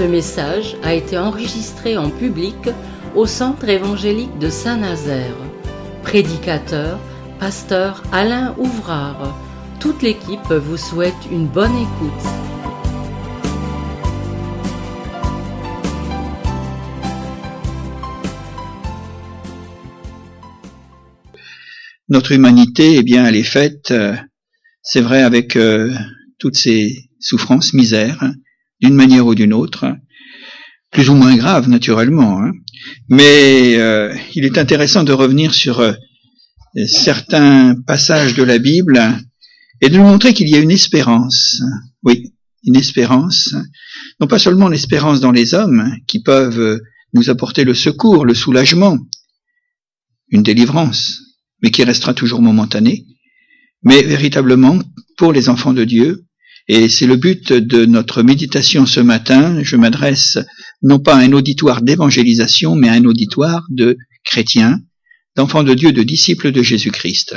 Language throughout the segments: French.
Ce message a été enregistré en public au Centre évangélique de Saint-Nazaire. Prédicateur, pasteur Alain Ouvrard. Toute l'équipe vous souhaite une bonne écoute. Notre humanité, eh bien, elle est faite, euh, c'est vrai, avec euh, toutes ces souffrances, misères, d'une manière ou d'une autre, plus ou moins graves, naturellement. Hein. Mais euh, il est intéressant de revenir sur certains passages de la Bible et de nous montrer qu'il y a une espérance. Oui, une espérance. Non pas seulement l'espérance dans les hommes qui peuvent nous apporter le secours, le soulagement, une délivrance, mais qui restera toujours momentanée, mais véritablement pour les enfants de Dieu. Et c'est le but de notre méditation ce matin. Je m'adresse non pas à un auditoire d'évangélisation, mais à un auditoire de chrétiens, d'enfants de Dieu, de disciples de Jésus-Christ.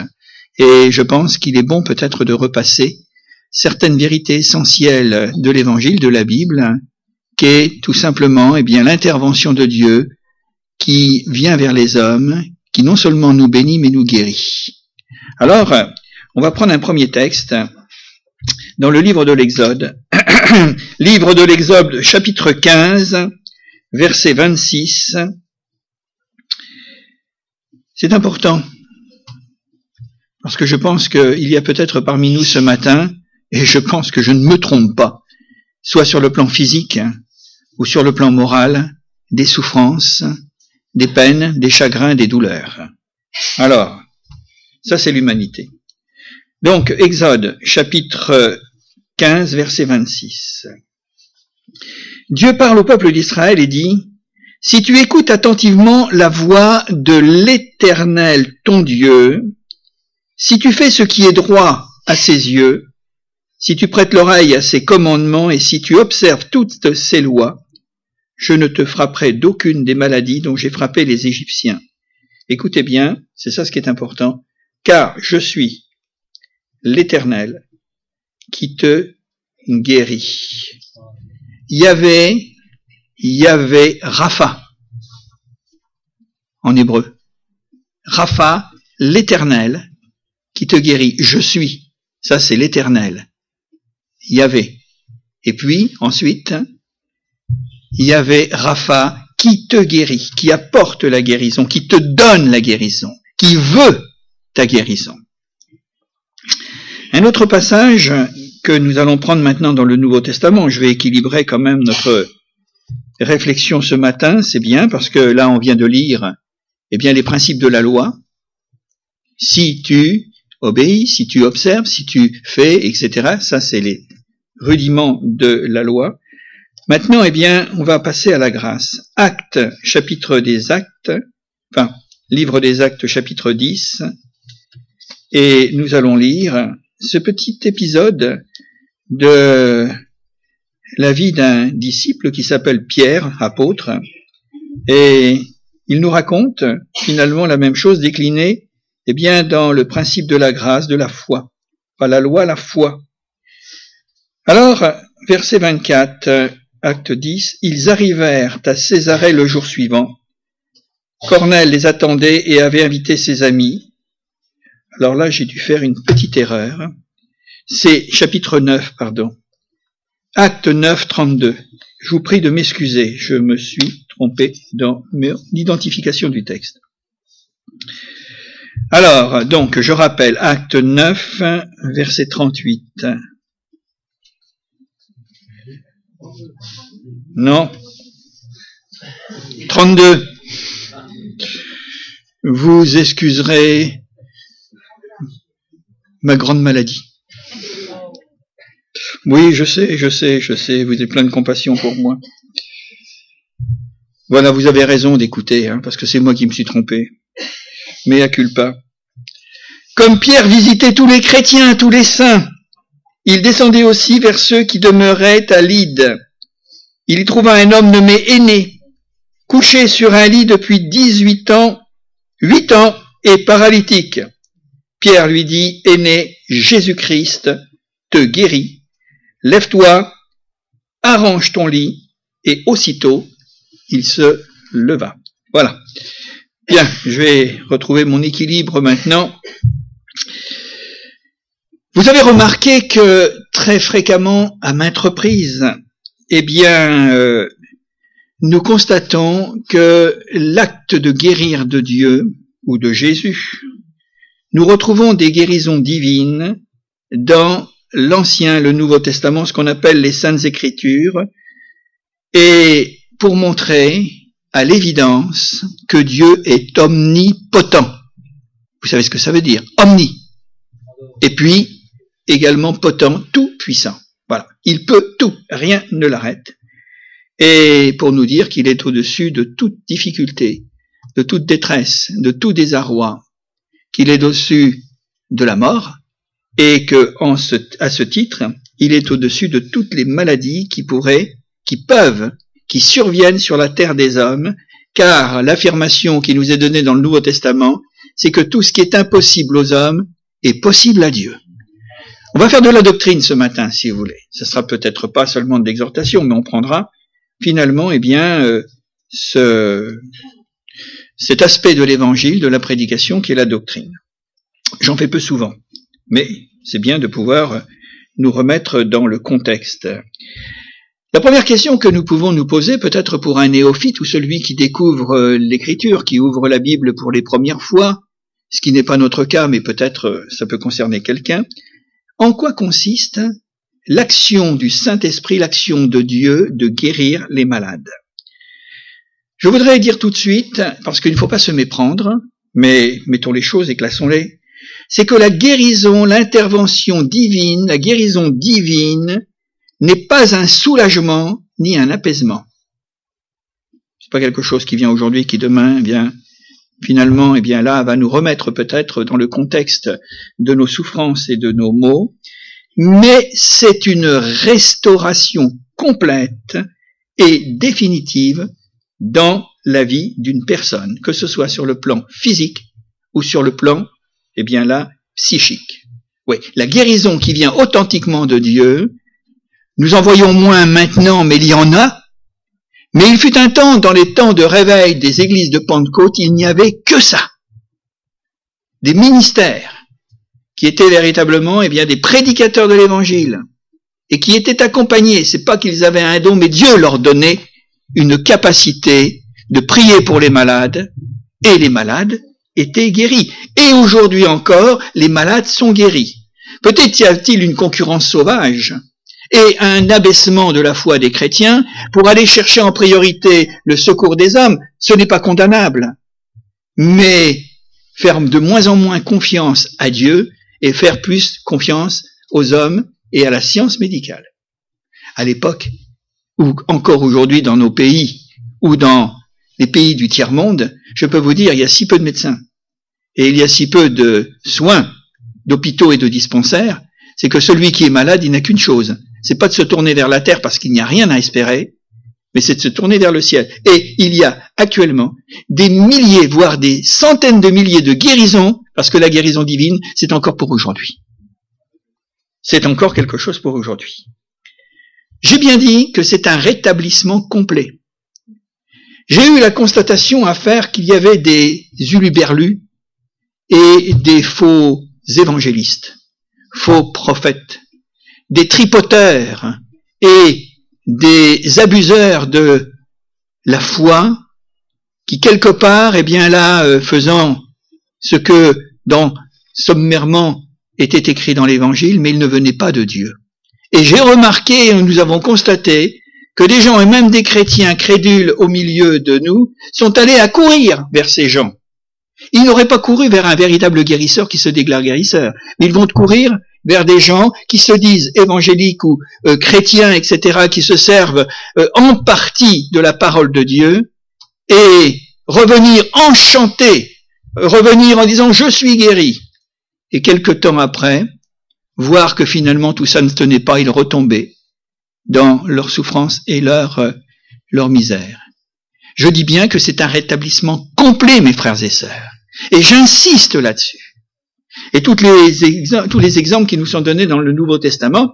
Et je pense qu'il est bon peut-être de repasser certaines vérités essentielles de l'évangile, de la Bible, qui est tout simplement, eh bien, l'intervention de Dieu qui vient vers les hommes, qui non seulement nous bénit, mais nous guérit. Alors, on va prendre un premier texte dans le livre de l'Exode. livre de l'Exode, chapitre 15, verset 26. C'est important, parce que je pense qu'il y a peut-être parmi nous ce matin, et je pense que je ne me trompe pas, soit sur le plan physique ou sur le plan moral, des souffrances, des peines, des chagrins, des douleurs. Alors, ça c'est l'humanité. Donc, Exode, chapitre 15, verset 26. Dieu parle au peuple d'Israël et dit, Si tu écoutes attentivement la voix de l'Éternel, ton Dieu, si tu fais ce qui est droit à ses yeux, si tu prêtes l'oreille à ses commandements et si tu observes toutes ses lois, je ne te frapperai d'aucune des maladies dont j'ai frappé les Égyptiens. Écoutez bien, c'est ça ce qui est important, car je suis l'Éternel qui te guérit. Yahvé, Yahvé, Rapha, en hébreu. Rapha, l'Éternel qui te guérit. Je suis. Ça, c'est l'Éternel. Yahvé. Et puis, ensuite, il y avait Rapha qui te guérit, qui apporte la guérison, qui te donne la guérison, qui veut ta guérison. Un autre passage que nous allons prendre maintenant dans le Nouveau Testament, je vais équilibrer quand même notre réflexion ce matin, c'est bien parce que là on vient de lire eh bien les principes de la loi. Si tu obéis, si tu observes, si tu fais, etc. Ça c'est les rudiments de la loi. Maintenant, eh bien, on va passer à la grâce. Acte, chapitre des actes, enfin, livre des actes, chapitre 10, et nous allons lire ce petit épisode de la vie d'un disciple qui s'appelle Pierre, apôtre, et il nous raconte finalement la même chose déclinée, eh bien, dans le principe de la grâce, de la foi. Pas la loi, la foi. Alors, verset 24, Acte 10, ils arrivèrent à Césarée le jour suivant. Cornel les attendait et avait invité ses amis. Alors là, j'ai dû faire une petite erreur. C'est chapitre 9, pardon. Acte 9, 32. Je vous prie de m'excuser, je me suis trompé dans l'identification du texte. Alors, donc, je rappelle, acte 9, verset 38. Non. 32. Vous excuserez ma grande maladie. Oui, je sais, je sais, je sais, vous êtes plein de compassion pour moi. Voilà, vous avez raison d'écouter, hein, parce que c'est moi qui me suis trompé. Mais à culpa. Comme Pierre visitait tous les chrétiens, tous les saints, il descendait aussi vers ceux qui demeuraient à Lyde. Il y trouva un homme nommé Aîné, couché sur un lit depuis dix-huit ans, huit ans, et paralytique. Pierre lui dit, Aîné, Jésus-Christ te guérit. Lève-toi, arrange ton lit. Et aussitôt, il se leva. Voilà. Bien, je vais retrouver mon équilibre maintenant. Vous avez remarqué que très fréquemment, à maintes reprises, eh bien, euh, nous constatons que l'acte de guérir de Dieu ou de Jésus, nous retrouvons des guérisons divines dans l'Ancien, le Nouveau Testament, ce qu'on appelle les Saintes Écritures, et pour montrer à l'évidence que Dieu est omnipotent. Vous savez ce que ça veut dire? Omni. Et puis, également potent, tout puissant. Voilà. Il peut tout, rien ne l'arrête. Et pour nous dire qu'il est au-dessus de toute difficulté, de toute détresse, de tout désarroi, qu'il est au-dessus de la mort, et que, ce, à ce titre, il est au-dessus de toutes les maladies qui pourraient, qui peuvent, qui surviennent sur la terre des hommes, car l'affirmation qui nous est donnée dans le Nouveau Testament, c'est que tout ce qui est impossible aux hommes est possible à Dieu. On va faire de la doctrine ce matin, si vous voulez. Ce sera peut-être pas seulement de l'exhortation, mais on prendra finalement, eh bien, euh, ce, cet aspect de l'évangile, de la prédication qui est la doctrine. J'en fais peu souvent, mais c'est bien de pouvoir nous remettre dans le contexte. La première question que nous pouvons nous poser, peut-être pour un néophyte ou celui qui découvre l'écriture, qui ouvre la Bible pour les premières fois, ce qui n'est pas notre cas, mais peut-être ça peut concerner quelqu'un, en quoi consiste l'action du Saint-Esprit, l'action de Dieu de guérir les malades? Je voudrais dire tout de suite, parce qu'il ne faut pas se méprendre, mais mettons les choses et classons-les, c'est que la guérison, l'intervention divine, la guérison divine n'est pas un soulagement ni un apaisement. C'est pas quelque chose qui vient aujourd'hui, qui demain vient finalement, eh bien là, va nous remettre peut-être dans le contexte de nos souffrances et de nos maux, mais c'est une restauration complète et définitive dans la vie d'une personne, que ce soit sur le plan physique ou sur le plan, eh bien là, psychique. Oui, la guérison qui vient authentiquement de Dieu, nous en voyons moins maintenant, mais il y en a, mais il fut un temps, dans les temps de réveil des églises de Pentecôte, il n'y avait que ça. Des ministères qui étaient véritablement eh bien, des prédicateurs de l'évangile et qui étaient accompagnés. C'est pas qu'ils avaient un don, mais Dieu leur donnait une capacité de prier pour les malades et les malades étaient guéris. Et aujourd'hui encore, les malades sont guéris. Peut-être y a-t-il une concurrence sauvage et un abaissement de la foi des chrétiens pour aller chercher en priorité le secours des hommes, ce n'est pas condamnable. Mais faire de moins en moins confiance à Dieu et faire plus confiance aux hommes et à la science médicale. À l'époque, ou encore aujourd'hui dans nos pays, ou dans les pays du tiers-monde, je peux vous dire, il y a si peu de médecins, et il y a si peu de soins, d'hôpitaux et de dispensaires, c'est que celui qui est malade, il n'a qu'une chose, c'est pas de se tourner vers la terre parce qu'il n'y a rien à espérer, mais c'est de se tourner vers le ciel. Et il y a actuellement des milliers, voire des centaines de milliers de guérisons, parce que la guérison divine, c'est encore pour aujourd'hui. C'est encore quelque chose pour aujourd'hui. J'ai bien dit que c'est un rétablissement complet. J'ai eu la constatation à faire qu'il y avait des uluberlus et des faux évangélistes, faux prophètes, des tripoteurs et des abuseurs de la foi qui quelque part, eh bien là, euh, faisant ce que dans sommairement était écrit dans l'évangile, mais il ne venait pas de Dieu. Et j'ai remarqué, nous avons constaté, que des gens, et même des chrétiens crédules au milieu de nous, sont allés à courir vers ces gens. Ils n'auraient pas couru vers un véritable guérisseur qui se déclare guérisseur, mais ils vont courir vers des gens qui se disent évangéliques ou euh, chrétiens, etc., qui se servent euh, en partie de la parole de Dieu, et revenir enchantés, revenir en disant je suis guéri, et quelque temps après, voir que finalement tout ça ne tenait pas, ils retombaient dans leur souffrance et leur, euh, leur misère. Je dis bien que c'est un rétablissement complet, mes frères et sœurs. Et j'insiste là-dessus. Et toutes les tous les exemples qui nous sont donnés dans le Nouveau Testament,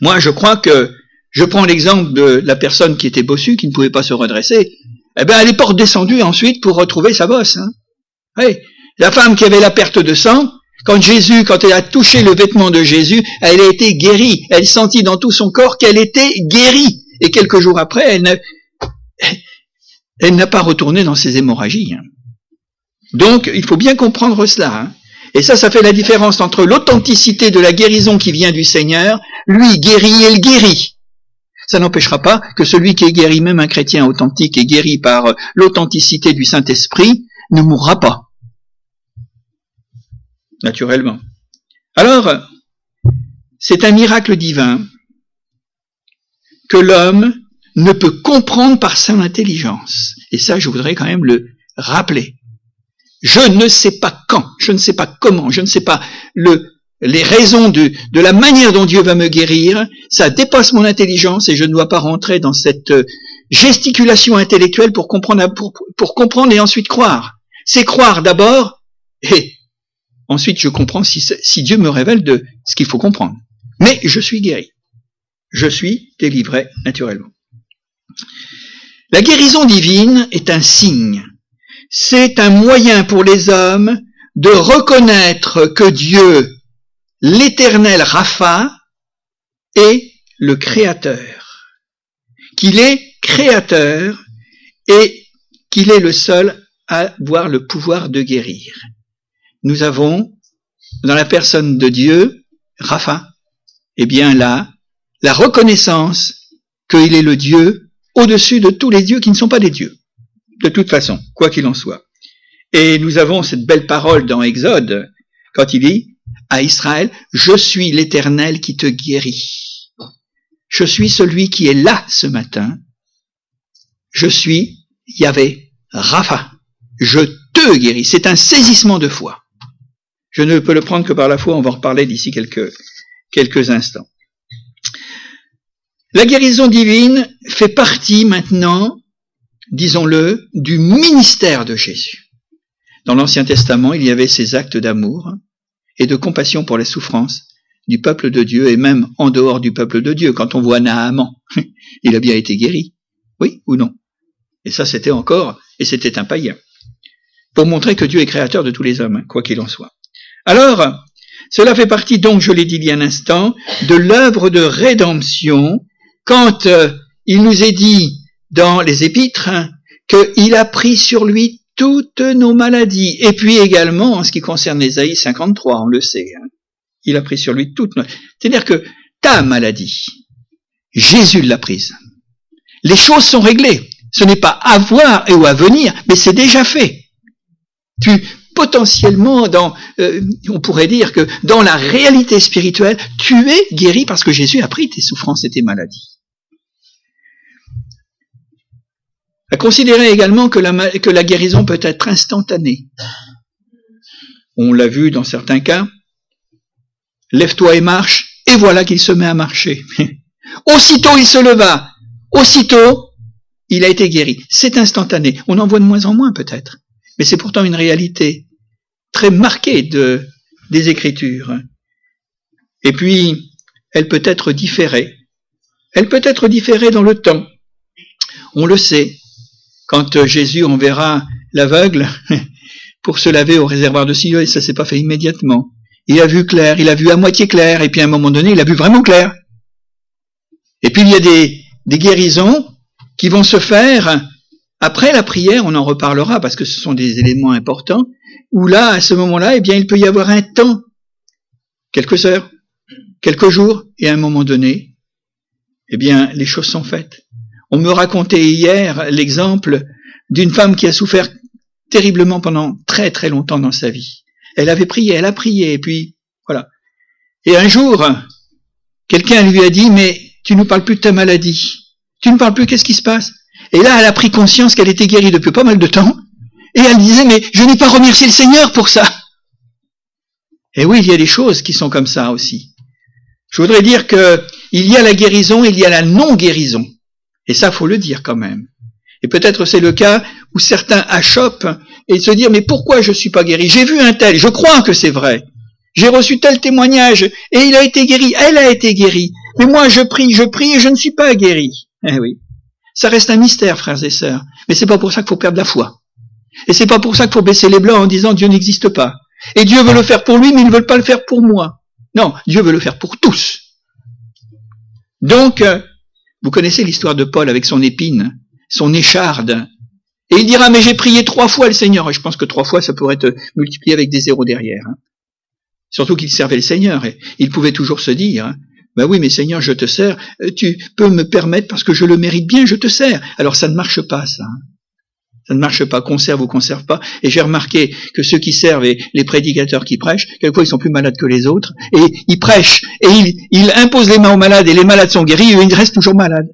moi je crois que Je prends l'exemple de la personne qui était bossue, qui ne pouvait pas se redresser. Eh bien, elle est pas redescendue ensuite pour retrouver sa bosse. Hein. La femme qui avait la perte de sang, quand Jésus, quand elle a touché le vêtement de Jésus, elle a été guérie. Elle sentit dans tout son corps qu'elle était guérie. Et quelques jours après, elle n'a, pas retourné dans ses hémorragies. Hein. Donc, il faut bien comprendre cela. Hein. Et ça, ça fait la différence entre l'authenticité de la guérison qui vient du Seigneur, lui guérit, elle guérit. Ça n'empêchera pas que celui qui est guéri, même un chrétien authentique, est guéri par l'authenticité du Saint-Esprit, ne mourra pas. Naturellement. Alors, c'est un miracle divin que l'homme ne peut comprendre par son intelligence. Et ça, je voudrais quand même le rappeler. Je ne sais pas quand, je ne sais pas comment, je ne sais pas le, les raisons de, de la manière dont Dieu va me guérir. Ça dépasse mon intelligence et je ne dois pas rentrer dans cette euh, gesticulation intellectuelle pour comprendre, pour, pour comprendre et ensuite croire. C'est croire d'abord et ensuite je comprends si, Dieu me révèle de ce qu'il faut comprendre. Mais je suis guéri. Je suis délivré naturellement. La guérison divine est un signe c'est un moyen pour les hommes de reconnaître que Dieu, l'éternel Rapha, est le créateur, qu'il est créateur et qu'il est le seul à avoir le pouvoir de guérir. Nous avons, dans la personne de Dieu, Rapha, eh bien là, la reconnaissance qu'il est le Dieu au-dessus de tous les dieux qui ne sont pas des dieux de toute façon, quoi qu'il en soit. Et nous avons cette belle parole dans Exode, quand il dit à Israël, je suis l'Éternel qui te guérit. Je suis celui qui est là ce matin. Je suis Yahvé, Rapha. Je te guéris. C'est un saisissement de foi. Je ne peux le prendre que par la foi. On va en reparler d'ici quelques, instants. La guérison divine fait partie maintenant disons-le, du ministère de Jésus. Dans l'Ancien Testament, il y avait ces actes d'amour et de compassion pour les souffrances du peuple de Dieu et même en dehors du peuple de Dieu. Quand on voit Naaman, il a bien été guéri. Oui ou non? Et ça, c'était encore, et c'était un païen. Pour montrer que Dieu est créateur de tous les hommes, quoi qu'il en soit. Alors, cela fait partie donc, je l'ai dit il y a un instant, de l'œuvre de rédemption quand euh, il nous est dit dans les épîtres hein, qu'il a pris sur lui toutes nos maladies. Et puis également, en ce qui concerne Ésaïe 53, on le sait, hein, il a pris sur lui toutes nos... C'est-à-dire que ta maladie, Jésus l'a prise. Les choses sont réglées. Ce n'est pas à voir et ou à venir, mais c'est déjà fait. Tu potentiellement euh, on pourrait dire que dans la réalité spirituelle, tu es guéri parce que Jésus a pris tes souffrances et tes maladies. à considérer également que la guérison peut être instantanée. On l'a vu dans certains cas. Lève-toi et marche, et voilà qu'il se met à marcher. aussitôt il se leva, aussitôt il a été guéri. C'est instantané. On en voit de moins en moins peut-être, mais c'est pourtant une réalité très marquée de, des Écritures. Et puis, elle peut être différée. Elle peut être différée dans le temps. On le sait. Quand Jésus enverra l'aveugle pour se laver au réservoir de Siloé, ça s'est pas fait immédiatement. Il a vu clair, il a vu à moitié clair, et puis à un moment donné, il a vu vraiment clair. Et puis il y a des guérisons qui vont se faire après la prière, on en reparlera parce que ce sont des éléments importants, où là, à ce moment-là, eh bien, il peut y avoir un temps, quelques heures, quelques jours, et à un moment donné, eh bien, les choses sont faites. On me racontait hier l'exemple d'une femme qui a souffert terriblement pendant très très longtemps dans sa vie. Elle avait prié, elle a prié, et puis voilà. Et un jour, quelqu'un lui a dit, mais tu ne parles plus de ta maladie. Tu ne parles plus, qu'est-ce qui se passe? Et là, elle a pris conscience qu'elle était guérie depuis pas mal de temps, et elle disait, mais je n'ai pas remercié le Seigneur pour ça. Et oui, il y a des choses qui sont comme ça aussi. Je voudrais dire que il y a la guérison, il y a la non-guérison. Et ça, faut le dire quand même. Et peut-être c'est le cas où certains achoppent et se disent mais pourquoi je suis pas guéri? J'ai vu un tel, je crois que c'est vrai. J'ai reçu tel témoignage et il a été guéri, elle a été guérie. Mais moi, je prie, je prie et je ne suis pas guéri. Eh oui. Ça reste un mystère, frères et sœurs. Mais c'est pas pour ça qu'il faut perdre la foi. Et c'est pas pour ça qu'il faut baisser les blancs en disant Dieu n'existe pas. Et Dieu veut le faire pour lui, mais il ne veut pas le faire pour moi. Non, Dieu veut le faire pour tous. Donc, euh, vous connaissez l'histoire de Paul avec son épine, son écharde. Et il dira, mais j'ai prié trois fois le Seigneur. Et je pense que trois fois, ça pourrait être multiplié avec des zéros derrière. Hein. Surtout qu'il servait le Seigneur. Et il pouvait toujours se dire, ben oui, mais Seigneur, je te sers, euh, tu peux me permettre parce que je le mérite bien, je te sers. Alors ça ne marche pas, ça. Hein. Ça ne marche pas, conserve ou conserve pas. Et j'ai remarqué que ceux qui servent et les prédicateurs qui prêchent, quelquefois ils sont plus malades que les autres, et ils prêchent, et ils, imposent les mains aux malades, et les malades sont guéris, et ils restent toujours malades.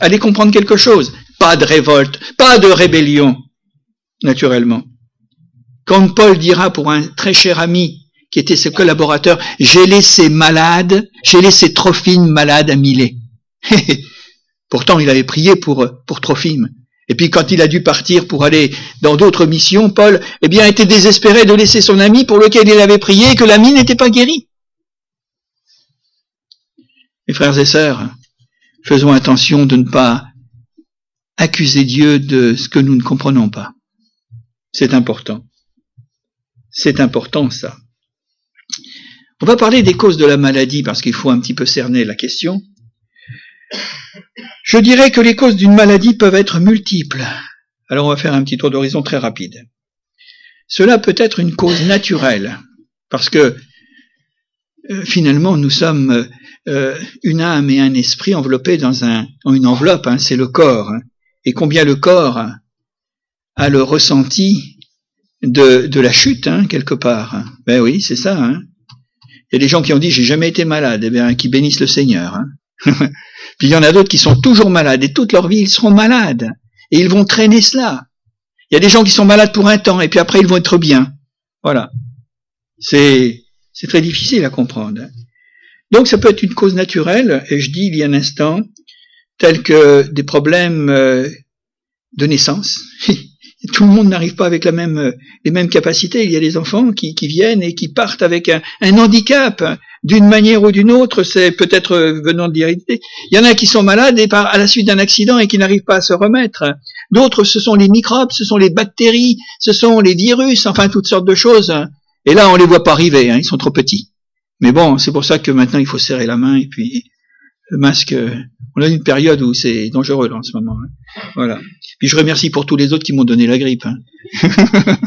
Allez comprendre quelque chose. Pas de révolte, pas de rébellion, naturellement. Quand Paul dira pour un très cher ami, qui était ses collaborateurs, j'ai laissé malade, j'ai laissé Trophime malade à Milet. Pourtant, il avait prié pour, pour Trophime. Et puis quand il a dû partir pour aller dans d'autres missions, Paul, eh bien, était désespéré de laisser son ami pour lequel il avait prié que l'ami n'était pas guéri. Mes frères et sœurs, faisons attention de ne pas accuser Dieu de ce que nous ne comprenons pas. C'est important. C'est important ça. On va parler des causes de la maladie parce qu'il faut un petit peu cerner la question. Je dirais que les causes d'une maladie peuvent être multiples. Alors on va faire un petit tour d'horizon très rapide. Cela peut être une cause naturelle, parce que euh, finalement nous sommes euh, une âme et un esprit enveloppés dans, un, une enveloppe, hein, c'est le corps. Hein. et combien le corps a le ressenti de, la chute, hein, quelque part. Ben oui, c'est ça. Il y a des gens qui ont dit j'ai jamais été malade, eh bien qui bénissent le Seigneur. Puis il y en a d'autres qui sont toujours malades et toute leur vie ils seront malades et ils vont traîner cela. Il y a des gens qui sont malades pour un temps et puis après ils vont être bien. Voilà. C'est c'est très difficile à comprendre. Donc ça peut être une cause naturelle et je dis il y a un instant tels que des problèmes euh, de naissance. Tout le monde n'arrive pas avec la même, euh, les mêmes capacités. Il y a des enfants qui, qui viennent et qui partent avec un, handicap d'une manière ou d'une autre, c'est peut-être euh, venant de. Il y en a qui sont malades et par, à la suite d'un accident et qui n'arrivent pas à se remettre. D'autres, ce sont les microbes, ce sont les bactéries, ce sont les virus, enfin toutes sortes de choses. Et là, on les voit pas arriver, hein, ils sont trop petits. Mais bon, c'est pour ça que maintenant il faut serrer la main et puis le masque. Euh, on a une période où c'est dangereux là, en ce moment. Hein. Voilà. Puis je remercie pour tous les autres qui m'ont donné la grippe. Hein.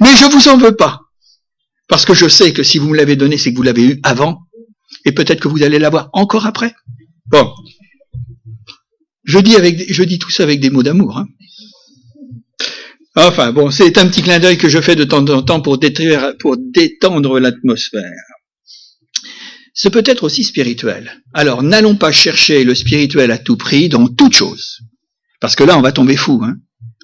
Mais je vous en veux pas. Parce que je sais que si vous me l'avez donné, c'est que vous l'avez eu avant, et peut-être que vous allez l'avoir encore après. Bon. Je dis, avec, je dis tout ça avec des mots d'amour. Hein. Enfin, bon, c'est un petit clin d'œil que je fais de temps en temps pour, détruire, pour détendre l'atmosphère. Ce peut être aussi spirituel. Alors, n'allons pas chercher le spirituel à tout prix dans toute chose. Parce que là, on va tomber fou. Hein.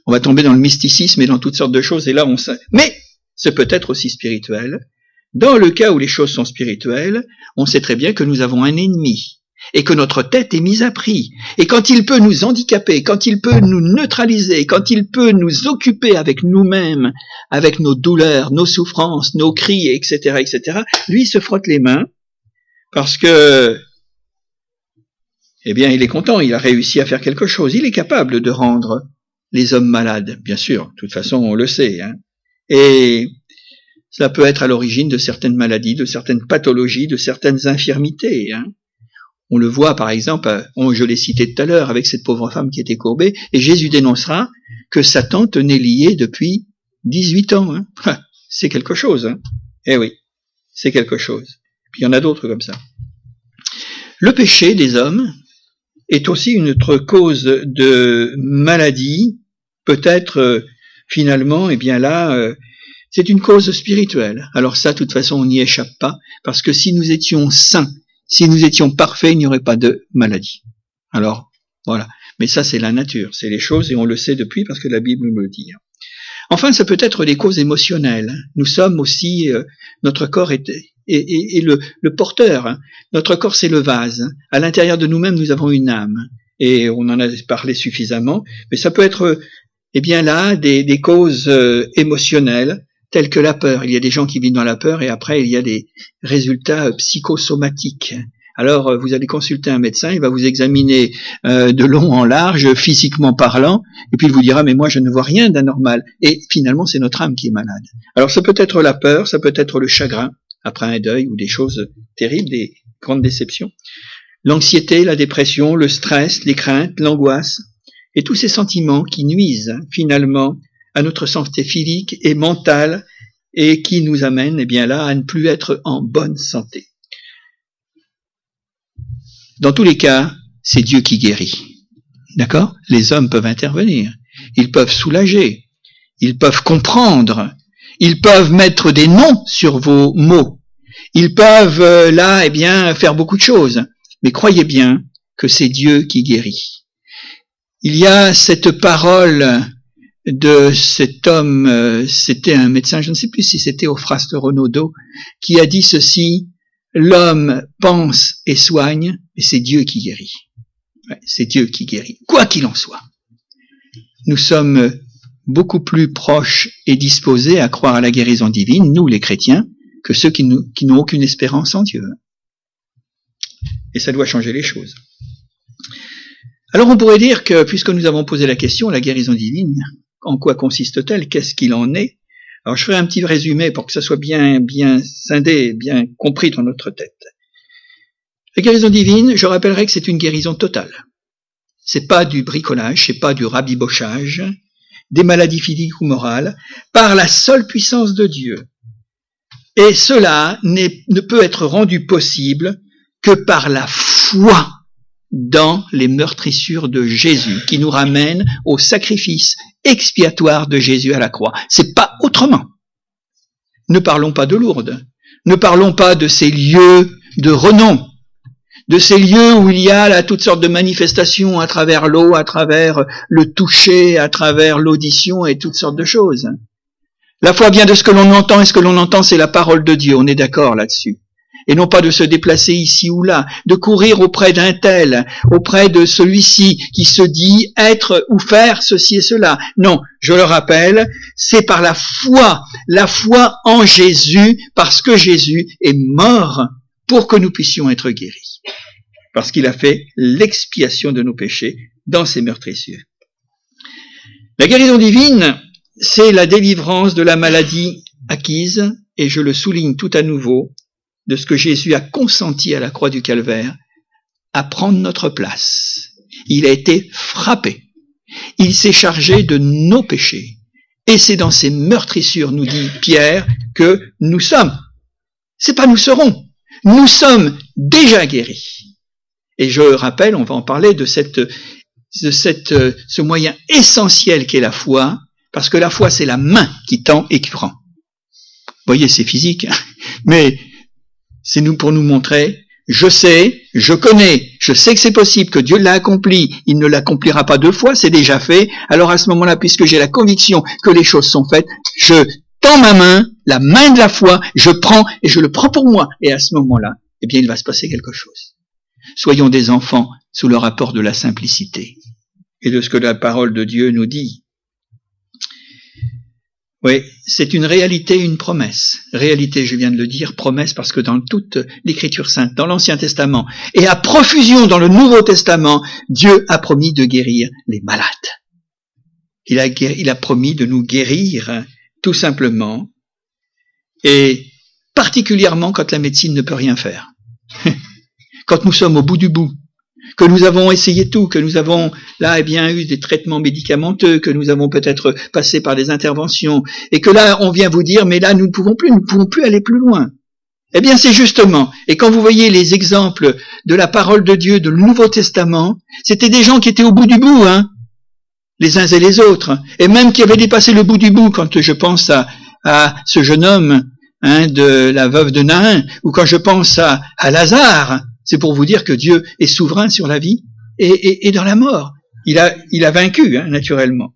On va tomber dans le mysticisme et dans toutes sortes de choses, et là, on sait. Mais ce peut être aussi spirituel. Dans le cas où les choses sont spirituelles, on sait très bien que nous avons un ennemi et que notre tête est mise à prix. Et quand il peut nous handicaper, quand il peut nous neutraliser, quand il peut nous occuper avec nous-mêmes, avec nos douleurs, nos souffrances, nos cris, etc., etc., lui se frotte les mains parce que, eh bien, il est content, il a réussi à faire quelque chose, il est capable de rendre les hommes malades, bien sûr, de toute façon, on le sait, hein. Et cela peut être à l'origine de certaines maladies, de certaines pathologies, de certaines infirmités. Hein. On le voit par exemple, euh, je l'ai cité tout à l'heure, avec cette pauvre femme qui était courbée, et Jésus dénoncera que Satan tenait lié depuis 18 ans. Hein. C'est quelque chose. Hein. Eh oui, c'est quelque chose. Puis il y en a d'autres comme ça. Le péché des hommes est aussi une autre cause de maladie, peut-être euh, finalement, eh bien là, euh, c'est une cause spirituelle. Alors ça, de toute façon, on n'y échappe pas, parce que si nous étions saints, si nous étions parfaits, il n'y aurait pas de maladie. Alors, voilà. Mais ça, c'est la nature, c'est les choses, et on le sait depuis parce que la Bible nous le dit. Enfin, ça peut être des causes émotionnelles. Nous sommes aussi, euh, notre corps est, est, le, le, porteur. Hein. Notre corps, c'est le vase. À l'intérieur de nous-mêmes, nous avons une âme. Et on en a parlé suffisamment. Mais ça peut être eh bien là, des, des causes euh, émotionnelles telles que la peur. Il y a des gens qui vivent dans la peur et après il y a des résultats euh, psychosomatiques Alors euh, vous allez consulter un médecin, il va vous examiner euh, de long en large, physiquement parlant, et puis il vous dira mais moi je ne vois rien d'anormal. Et finalement c'est notre âme qui est malade. Alors ça peut être la peur, ça peut être le chagrin après un deuil ou des choses terribles, des grandes déceptions. L'anxiété, la dépression, le stress, les craintes, l'angoisse, et tous ces sentiments qui nuisent finalement à notre santé physique et mentale et qui nous amènent eh bien là à ne plus être en bonne santé. Dans tous les cas, c'est Dieu qui guérit. D'accord? Les hommes peuvent intervenir, ils peuvent soulager, ils peuvent comprendre, ils peuvent mettre des noms sur vos mots, ils peuvent euh, là, eh bien, faire beaucoup de choses. Mais croyez bien que c'est Dieu qui guérit. Il y a cette parole de cet homme, euh, c'était un médecin, je ne sais plus si c'était Ophraste Renaudot, qui a dit ceci, l'homme pense et soigne, et c'est Dieu qui guérit. c'est Dieu qui guérit, quoi qu'il en soit. Nous sommes beaucoup plus proches et disposés à croire à la guérison divine, nous les chrétiens, que ceux qui, n'ont aucune espérance en Dieu. Et ça doit changer les choses. Alors on pourrait dire que, puisque nous avons posé la question, la guérison divine, en quoi consiste-t-elle? Qu'est-ce qu'il en est? Alors je ferai un petit résumé pour que ça soit bien, bien scindé, bien compris dans notre tête. La guérison divine, je rappellerai que c'est une guérison totale. C'est pas du bricolage, c'est pas du rabibochage, des maladies physiques ou morales, par la seule puissance de Dieu. Et cela ne peut être rendu possible que par la foi dans les meurtrissures de Jésus, qui nous ramène au sacrifice expiatoire de Jésus à la croix. C'est pas autrement. Ne parlons pas de Lourdes. Ne parlons pas de ces lieux de renom, de ces lieux où il y a là toutes sortes de manifestations à travers l'eau, à travers le toucher, à travers l'audition et toutes sortes de choses. La foi vient de ce que l'on entend et ce que l'on entend c'est la parole de Dieu. On est d'accord là-dessus et non pas de se déplacer ici ou là, de courir auprès d'un tel, auprès de celui-ci qui se dit être ou faire ceci et cela. Non, je le rappelle, c'est par la foi, la foi en Jésus, parce que Jésus est mort pour que nous puissions être guéris, parce qu'il a fait l'expiation de nos péchés dans ses meurtrissures. La guérison divine, c'est la délivrance de la maladie acquise, et je le souligne tout à nouveau, de ce que Jésus a consenti à la croix du calvaire à prendre notre place. Il a été frappé. Il s'est chargé de nos péchés. Et c'est dans ces meurtrissures, nous dit Pierre, que nous sommes. C'est pas nous serons. Nous sommes déjà guéris. Et je rappelle, on va en parler de cette, de cette, ce moyen essentiel qu'est la foi, parce que la foi, c'est la main qui tend et qui prend. Vous voyez, c'est physique, hein. mais c'est nous pour nous montrer, je sais, je connais, je sais que c'est possible, que Dieu l'a accompli, il ne l'accomplira pas deux fois, c'est déjà fait, alors à ce moment-là, puisque j'ai la conviction que les choses sont faites, je tends ma main, la main de la foi, je prends et je le prends pour moi, et à ce moment-là, eh bien, il va se passer quelque chose. Soyons des enfants sous le rapport de la simplicité et de ce que la parole de Dieu nous dit. Oui, c'est une réalité, une promesse. Réalité, je viens de le dire, promesse parce que dans toute l'écriture sainte, dans l'Ancien Testament et à profusion dans le Nouveau Testament, Dieu a promis de guérir les malades. Il a, promis de nous guérir tout simplement et particulièrement quand la médecine ne peut rien faire. quand nous sommes au bout du bout, que nous avons essayé tout, que nous avons là eh bien eu des traitements médicamenteux, que nous avons peut-être passé par des interventions, et que là on vient vous dire mais là nous ne pouvons plus, nous ne pouvons plus aller plus loin. Eh bien c'est justement, et quand vous voyez les exemples de la parole de Dieu, de le Nouveau Testament, c'était des gens qui étaient au bout du bout, hein, les uns et les autres, et même qui avaient dépassé le bout du bout, quand je pense à, à ce jeune homme hein, de la veuve de Nain, ou quand je pense à, à Lazare, c'est pour vous dire que Dieu est souverain sur la vie et, dans la mort. Il a, il a vaincu, hein, naturellement.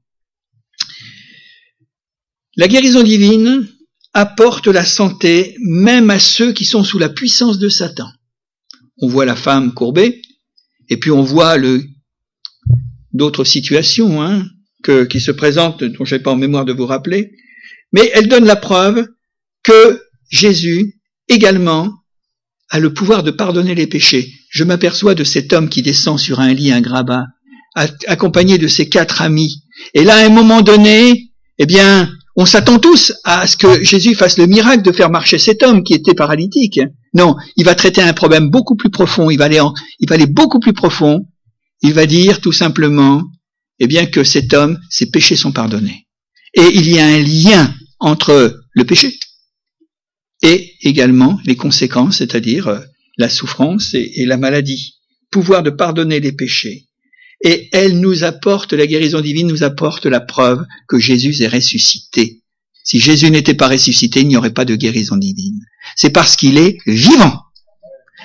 La guérison divine apporte la santé même à ceux qui sont sous la puissance de Satan. On voit la femme courbée, et puis on voit le, d'autres situations hein, que, qui se présentent, dont je n'ai pas en mémoire de vous rappeler, mais elle donne la preuve que Jésus également a le pouvoir de pardonner les péchés. Je m'aperçois de cet homme qui descend sur un lit, un grabat, accompagné de ses quatre amis. Et là, à un moment donné, eh bien, on s'attend tous à ce que Jésus fasse le miracle de faire marcher cet homme qui était paralytique. Non, il va traiter un problème beaucoup plus profond, il va aller, il va aller beaucoup plus profond. Il va dire tout simplement, eh bien, que cet homme, ses péchés sont pardonnés. Et il y a un lien entre le péché et également les conséquences, c'est-à-dire euh, la souffrance et, la maladie. Pouvoir de pardonner les péchés. Et elle nous apporte, la guérison divine nous apporte la preuve que Jésus est ressuscité. Si Jésus n'était pas ressuscité, il n'y aurait pas de guérison divine. C'est parce qu'il est vivant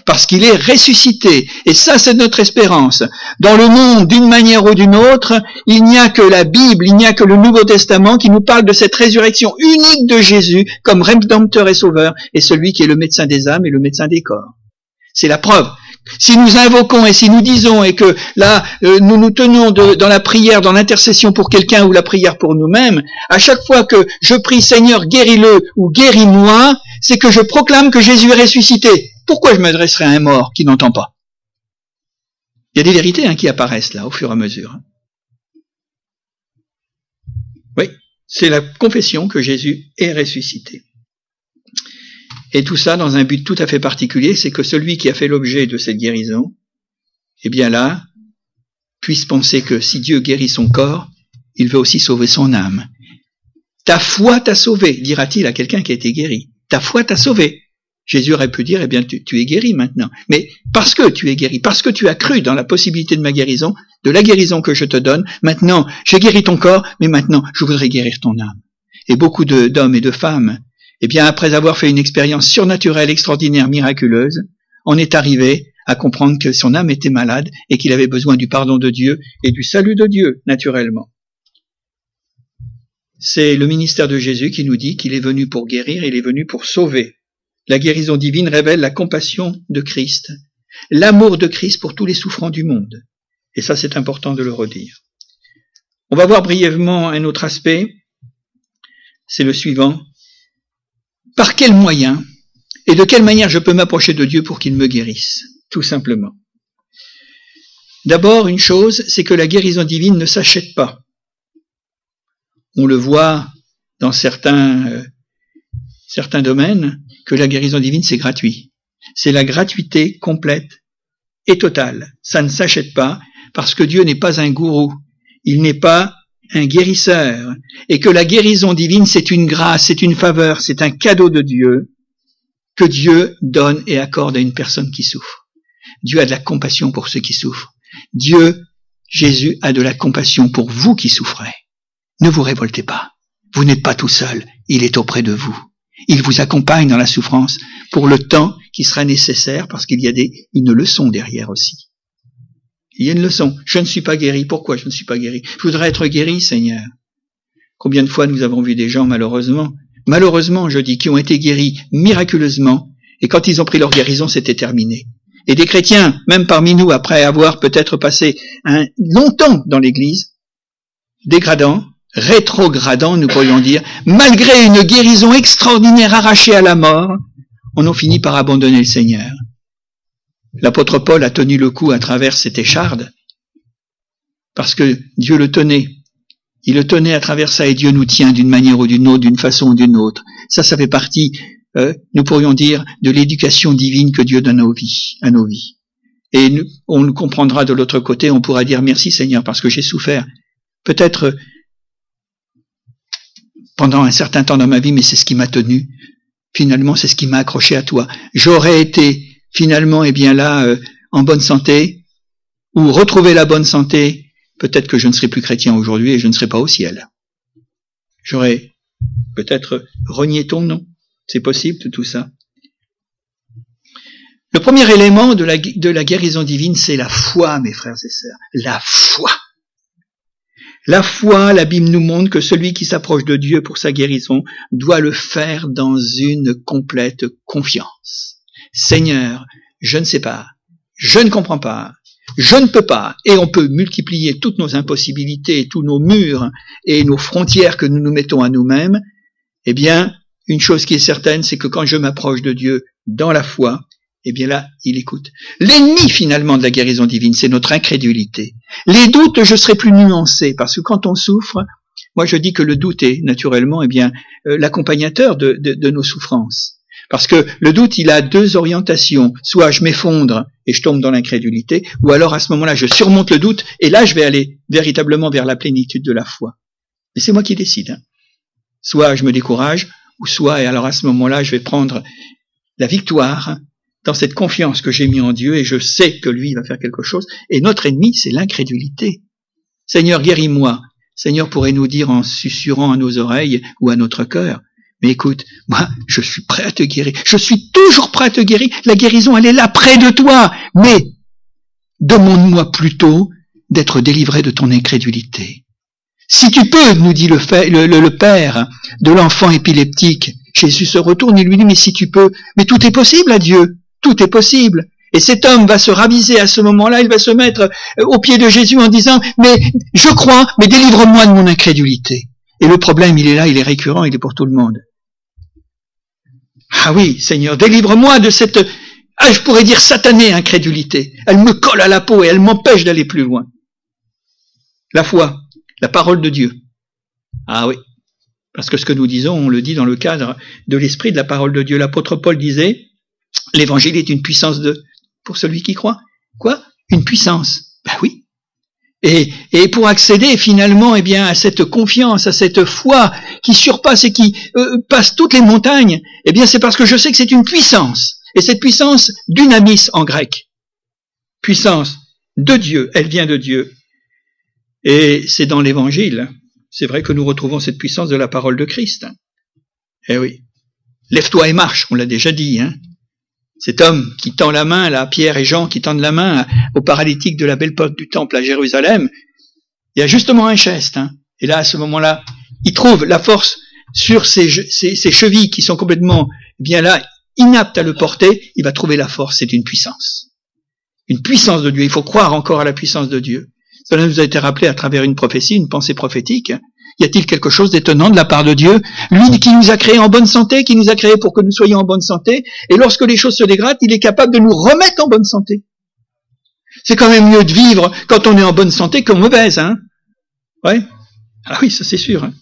parce qu'il est ressuscité. Et ça, c'est notre espérance. Dans le monde, d'une manière ou d'une autre, il n'y a que la Bible, il n'y a que le Nouveau Testament qui nous parle de cette résurrection unique de Jésus comme rédempteur et sauveur, et celui qui est le médecin des âmes et le médecin des corps. C'est la preuve. Si nous invoquons et si nous disons et que là euh, nous nous tenons dans la prière, dans l'intercession pour quelqu'un ou la prière pour nous-mêmes, à chaque fois que je prie Seigneur guéris-le ou guéris-moi, c'est que je proclame que Jésus est ressuscité. Pourquoi je m'adresserai à un mort qui n'entend pas? Il y a des vérités hein, qui apparaissent là au fur et à mesure. Oui, c'est la confession que Jésus est ressuscité. Et tout ça dans un but tout à fait particulier, c'est que celui qui a fait l'objet de cette guérison, eh bien là, puisse penser que si Dieu guérit son corps, il veut aussi sauver son âme. Ta foi t'a sauvé, dira-t-il à quelqu'un qui a été guéri. Ta foi t'a sauvé. Jésus aurait pu dire, eh bien, tu, es guéri maintenant. Mais parce que tu es guéri, parce que tu as cru dans la possibilité de ma guérison, de la guérison que je te donne, maintenant, j'ai guéri ton corps, mais maintenant, je voudrais guérir ton âme. Et beaucoup d'hommes et de femmes, eh bien, après avoir fait une expérience surnaturelle, extraordinaire, miraculeuse, on est arrivé à comprendre que son âme était malade et qu'il avait besoin du pardon de Dieu et du salut de Dieu, naturellement. C'est le ministère de Jésus qui nous dit qu'il est venu pour guérir, il est venu pour sauver. La guérison divine révèle la compassion de Christ, l'amour de Christ pour tous les souffrants du monde. Et ça, c'est important de le redire. On va voir brièvement un autre aspect. C'est le suivant. Par quel moyen et de quelle manière je peux m'approcher de Dieu pour qu'il me guérisse Tout simplement? D'abord, une chose, c'est que la guérison divine ne s'achète pas. On le voit dans certains, euh, certains domaines que la guérison divine, c'est gratuit. C'est la gratuité complète et totale. Ça ne s'achète pas parce que Dieu n'est pas un gourou. Il n'est pas un guérisseur. Et que la guérison divine, c'est une grâce, c'est une faveur, c'est un cadeau de Dieu que Dieu donne et accorde à une personne qui souffre. Dieu a de la compassion pour ceux qui souffrent. Dieu, Jésus, a de la compassion pour vous qui souffrez. Ne vous révoltez pas. Vous n'êtes pas tout seul. Il est auprès de vous. Il vous accompagne dans la souffrance pour le temps qui sera nécessaire parce qu'il y a une leçon derrière aussi. Il y a une leçon. Je ne suis pas guéri. Pourquoi je ne suis pas guéri? Je voudrais être guéri, Seigneur. Combien de fois nous avons vu des gens, malheureusement, malheureusement, je dis, qui ont été guéris miraculeusement, et quand ils ont pris leur guérison, c'était terminé. Et des chrétiens, même parmi nous, après avoir peut-être passé un longtemps dans l'Église, dégradant, rétrogradant, nous pourrions dire, malgré une guérison extraordinaire arrachée à la mort, on a fini par abandonner le Seigneur. L'apôtre Paul a tenu le coup à travers cette écharde, parce que Dieu le tenait. Il le tenait à travers ça et Dieu nous tient d'une manière ou d'une autre, d'une façon ou d'une autre. Ça, ça fait partie, euh, nous pourrions dire, de l'éducation divine que Dieu donne à nos vies. À nos vies. Et on nous comprendra de l'autre côté, on pourra dire merci Seigneur parce que j'ai souffert. Peut-être pendant un certain temps dans ma vie, mais c'est ce qui m'a tenu. Finalement, c'est ce qui m'a accroché à toi. J'aurais été finalement, eh bien là, euh, en bonne santé, ou retrouver la bonne santé, peut-être que je ne serai plus chrétien aujourd'hui et je ne serai pas au ciel. J'aurais peut-être renié ton nom. C'est possible tout ça. Le premier élément de la, guérison divine, c'est la foi, mes frères et sœurs. La foi. La foi, la Bible nous montre que celui qui s'approche de Dieu pour sa guérison doit le faire dans une complète confiance. Seigneur, je ne sais pas, je ne comprends pas, je ne peux pas, et on peut multiplier toutes nos impossibilités, tous nos murs et nos frontières que nous nous mettons à nous-mêmes, eh bien, une chose qui est certaine, c'est que quand je m'approche de Dieu dans la foi, eh bien là, il écoute. L'ennemi finalement de la guérison divine, c'est notre incrédulité. Les doutes, je serai plus nuancé, parce que quand on souffre, moi je dis que le doute est naturellement eh bien euh, l'accompagnateur de, de nos souffrances. Parce que le doute, il a deux orientations. Soit je m'effondre et je tombe dans l'incrédulité, ou alors à ce moment-là, je surmonte le doute et là, je vais aller véritablement vers la plénitude de la foi. Mais c'est moi qui décide. Hein. Soit je me décourage, ou soit, et alors à ce moment-là, je vais prendre la victoire dans cette confiance que j'ai mis en Dieu et je sais que lui va faire quelque chose. Et notre ennemi, c'est l'incrédulité. Seigneur, guéris-moi. Seigneur pourrait nous dire en susurrant à nos oreilles ou à notre cœur, mais écoute, moi, je suis prêt à te guérir. Je suis toujours prêt à te guérir. La guérison, elle est là près de toi. Mais demande-moi plutôt d'être délivré de ton incrédulité. Si tu peux, nous dit le, père de l'enfant épileptique, Jésus se retourne et lui dit, mais si tu peux, mais tout est possible à Dieu. Tout est possible. Et cet homme va se raviser à ce moment-là, il va se mettre au pied de Jésus en disant, mais je crois, mais délivre-moi de mon incrédulité. Et le problème, il est là, il est récurrent, il est pour tout le monde. Ah oui, Seigneur, délivre-moi de cette, ah, je pourrais dire satanée incrédulité. Elle me colle à la peau et elle m'empêche d'aller plus loin. La foi, la parole de Dieu. Ah oui. Parce que ce que nous disons, on le dit dans le cadre de l'esprit de la parole de Dieu. L'apôtre Paul disait, l'évangile est une puissance de, pour celui qui croit. Quoi? Une puissance. Ben oui. Et, pour accéder finalement eh bien, à cette confiance, à cette foi qui surpasse et qui euh, passe toutes les montagnes, eh bien c'est parce que je sais que c'est une puissance. Et cette puissance, dynamis en grec. Puissance de Dieu, elle vient de Dieu. Et c'est dans l'évangile, c'est vrai que nous retrouvons cette puissance de la parole de Christ. Eh oui. Lève-toi et marche, on l'a déjà dit. Hein cet homme qui tend la main, là, Pierre et Jean qui tendent la main au paralytique de la belle porte du temple à Jérusalem, il y a justement un geste. Hein. Et là, à ce moment-là, il trouve la force sur ses, chevilles qui sont complètement, eh bien là, inaptes à le porter, il va trouver la force, c'est une puissance. Une puissance de Dieu. Il faut croire encore à la puissance de Dieu. Cela nous a été rappelé à travers une prophétie, une pensée prophétique. Y a-t-il quelque chose d'étonnant de la part de Dieu Lui qui nous a créés en bonne santé, qui nous a créés pour que nous soyons en bonne santé, et lorsque les choses se dégradent, il est capable de nous remettre en bonne santé. C'est quand même mieux de vivre quand on est en bonne santé qu'en mauvaise, hein Ouais Ah oui, ça c'est sûr. Hein.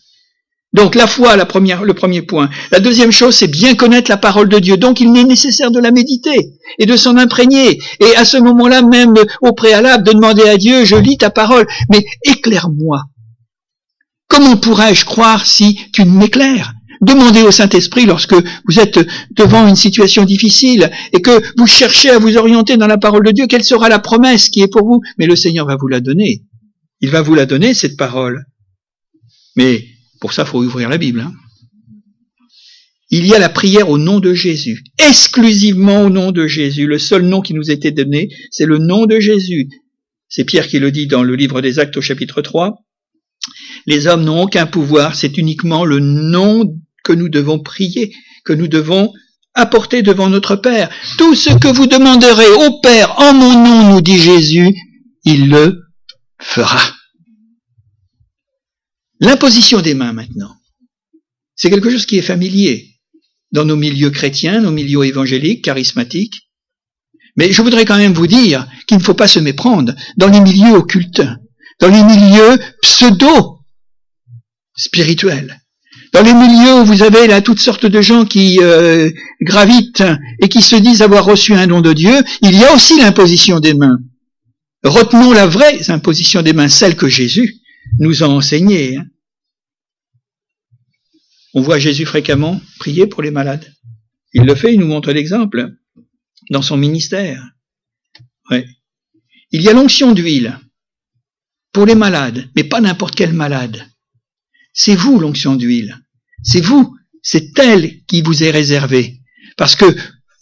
donc la foi, la première, le premier point. La deuxième chose, c'est bien connaître la parole de Dieu. Donc il est nécessaire de la méditer et de s'en imprégner. Et à ce moment-là, même au préalable, de demander à Dieu, je lis ta parole, mais éclaire-moi. Comment pourrais-je croire si tu m'éclaires? Demandez au Saint-Esprit lorsque vous êtes devant une situation difficile et que vous cherchez à vous orienter dans la parole de Dieu, quelle sera la promesse qui est pour vous? Mais le Seigneur va vous la donner. Il va vous la donner, cette parole. Mais pour ça, il faut ouvrir la Bible. Hein. il y a la prière au nom de Jésus, exclusivement au nom de Jésus. Le seul nom qui nous était donné, c'est le nom de Jésus. C'est Pierre qui le dit dans le livre des Actes au chapitre 3. Les hommes n'ont aucun pouvoir, c'est uniquement le nom que nous devons prier, que nous devons apporter devant notre Père. Tout ce que vous demanderez au Père en mon nom, nous dit Jésus, il le fera. L'imposition des mains maintenant, c'est quelque chose qui est familier dans nos milieux chrétiens, nos milieux évangéliques, charismatiques. Mais je voudrais quand même vous dire qu'il ne faut pas se méprendre dans les milieux occultes, dans les milieux pseudo spirituel. Dans les milieux où vous avez là toutes sortes de gens qui euh, gravitent et qui se disent avoir reçu un don de Dieu, il y a aussi l'imposition des mains. Retenons la vraie imposition des mains, celle que Jésus nous a enseignée. Hein. On voit Jésus fréquemment prier pour les malades. Il le fait, il nous montre l'exemple dans son ministère. Ouais. Il y a l'onction d'huile pour les malades, mais pas n'importe quel malade. C'est vous l'onction d'huile. C'est vous, c'est elle qui vous est réservée. Parce que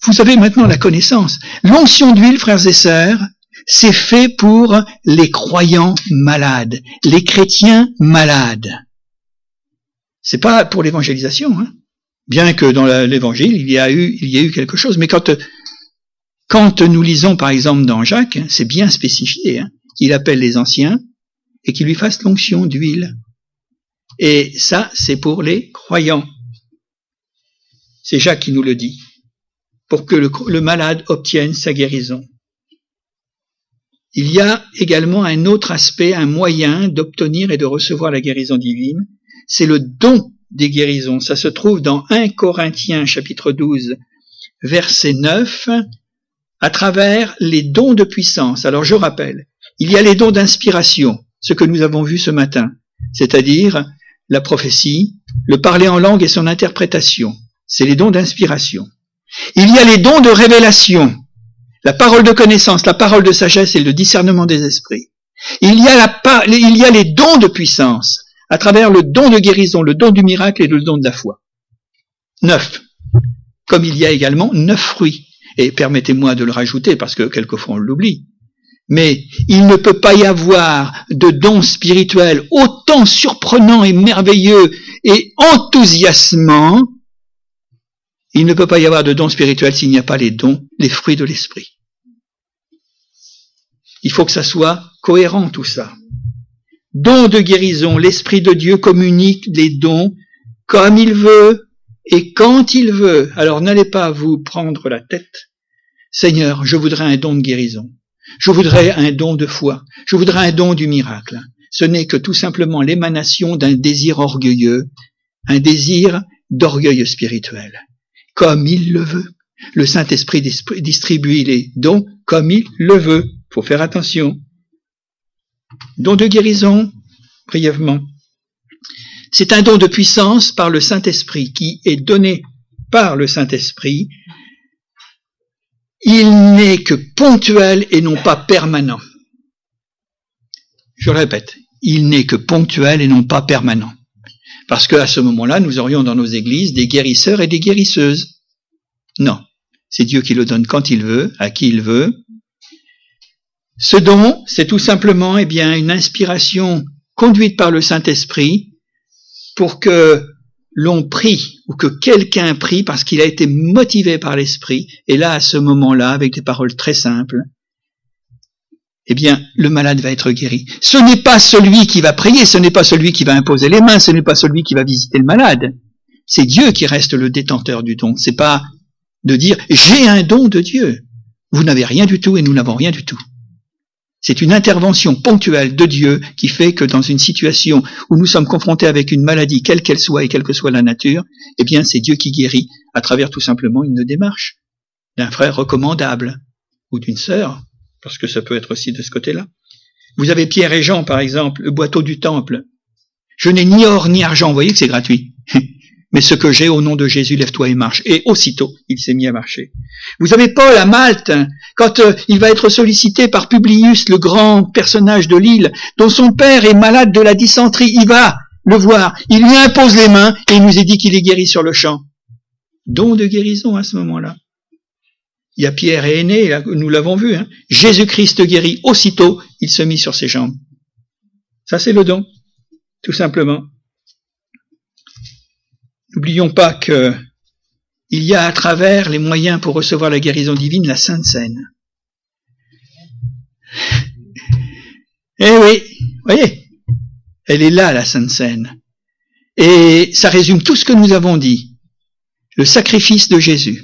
vous avez maintenant la connaissance. L'onction d'huile, frères et sœurs, c'est fait pour les croyants malades, les chrétiens malades. C'est pas pour l'évangélisation, hein. Bien que dans l'évangile, il y a eu, il y a eu quelque chose. Mais quand, quand nous lisons, par exemple, dans Jacques, c'est bien spécifié, hein, qu'il appelle les anciens et qu'il lui fasse l'onction d'huile. Et ça, c'est pour les croyants. C'est Jacques qui nous le dit. pour que le, malade obtienne sa guérison. Il y a également un autre aspect, un moyen d'obtenir et de recevoir la guérison divine, c'est le don des guérisons. Ça se trouve dans 1 Corinthiens chapitre 12 verset 9 à travers les dons de puissance. Alors je rappelle, il y a les dons d'inspiration, ce que nous avons vu ce matin, c'est-à-dire la prophétie, le parler en langue et son interprétation. C'est les dons d'inspiration. Il y a les dons de révélation, la parole de connaissance, la parole de sagesse et le discernement des esprits. Il y a, la, il y a les dons de puissance, à travers le don de guérison, le don du miracle et le don de la foi. Neuf. Comme il y a également neuf fruits. Et permettez-moi de le rajouter parce que quelquefois on l'oublie. Mais il ne peut pas y avoir de dons spirituels autant surprenants et merveilleux et enthousiasmants. Il ne peut pas y avoir de dons spirituels s'il n'y a pas les dons, les fruits de l'esprit. Il faut que ça soit cohérent tout ça. Dons de guérison, l'Esprit de Dieu communique les dons comme il veut et quand il veut. Alors n'allez pas vous prendre la tête. Seigneur, je voudrais un don de guérison. Je voudrais un don de foi. Je voudrais un don du miracle. Ce n'est que tout simplement l'émanation d'un désir orgueilleux, un désir d'orgueil spirituel. Comme il le veut. Le Saint-Esprit distribue les dons comme il le veut. Faut faire attention. Don de guérison, brièvement. C'est un don de puissance par le Saint-Esprit qui est donné par le Saint-Esprit. Il n'est que ponctuel et non pas permanent. Je le répète, il n'est que ponctuel et non pas permanent. Parce qu'à ce moment-là, nous aurions dans nos églises des guérisseurs et des guérisseuses. Non, c'est Dieu qui le donne quand il veut, à qui il veut, ce don, c'est tout simplement eh bien, une inspiration conduite par le Saint-Esprit pour que l'on prie ou que quelqu'un prie parce qu'il a été motivé par l'Esprit. Et là, à ce moment-là, avec des paroles très simples, eh bien, le malade va être guéri. Ce n'est pas celui qui va prier, ce n'est pas celui qui va imposer les mains, ce n'est pas celui qui va visiter le malade. C'est Dieu qui reste le détenteur du don. C'est pas de dire j'ai un don de Dieu. Vous n'avez rien du tout et nous n'avons rien du tout. C'est une intervention ponctuelle de Dieu qui fait que dans une situation où nous sommes confrontés avec une maladie, quelle qu'elle soit et quelle que soit la nature, eh bien c'est Dieu qui guérit à travers tout simplement une démarche d'un frère recommandable ou d'une sœur, parce que ça peut être aussi de ce côté-là. Vous avez Pierre et Jean, par exemple, le boiteau du temple. Je n'ai ni or ni argent, vous voyez que c'est gratuit. mais ce que j'ai au nom de Jésus, lève-toi et marche. Et aussitôt, il s'est mis à marcher. Vous avez Paul à Malte, quand euh, il va être sollicité par Publius, le grand personnage de l'île, dont son père est malade de la dysenterie, il va le voir, il lui impose les mains et il nous est dit qu'il est guéri sur le champ. Don de guérison à ce moment-là. Il y a Pierre et Aîné, nous l'avons vu, hein. Jésus-Christ guérit, aussitôt il se mit sur ses jambes. Ça c'est le don, tout simplement. N'oublions pas que il y a à travers les moyens pour recevoir la guérison divine la Sainte Seine. Eh oui, voyez, elle est là, la Sainte Seine. Et ça résume tout ce que nous avons dit. Le sacrifice de Jésus.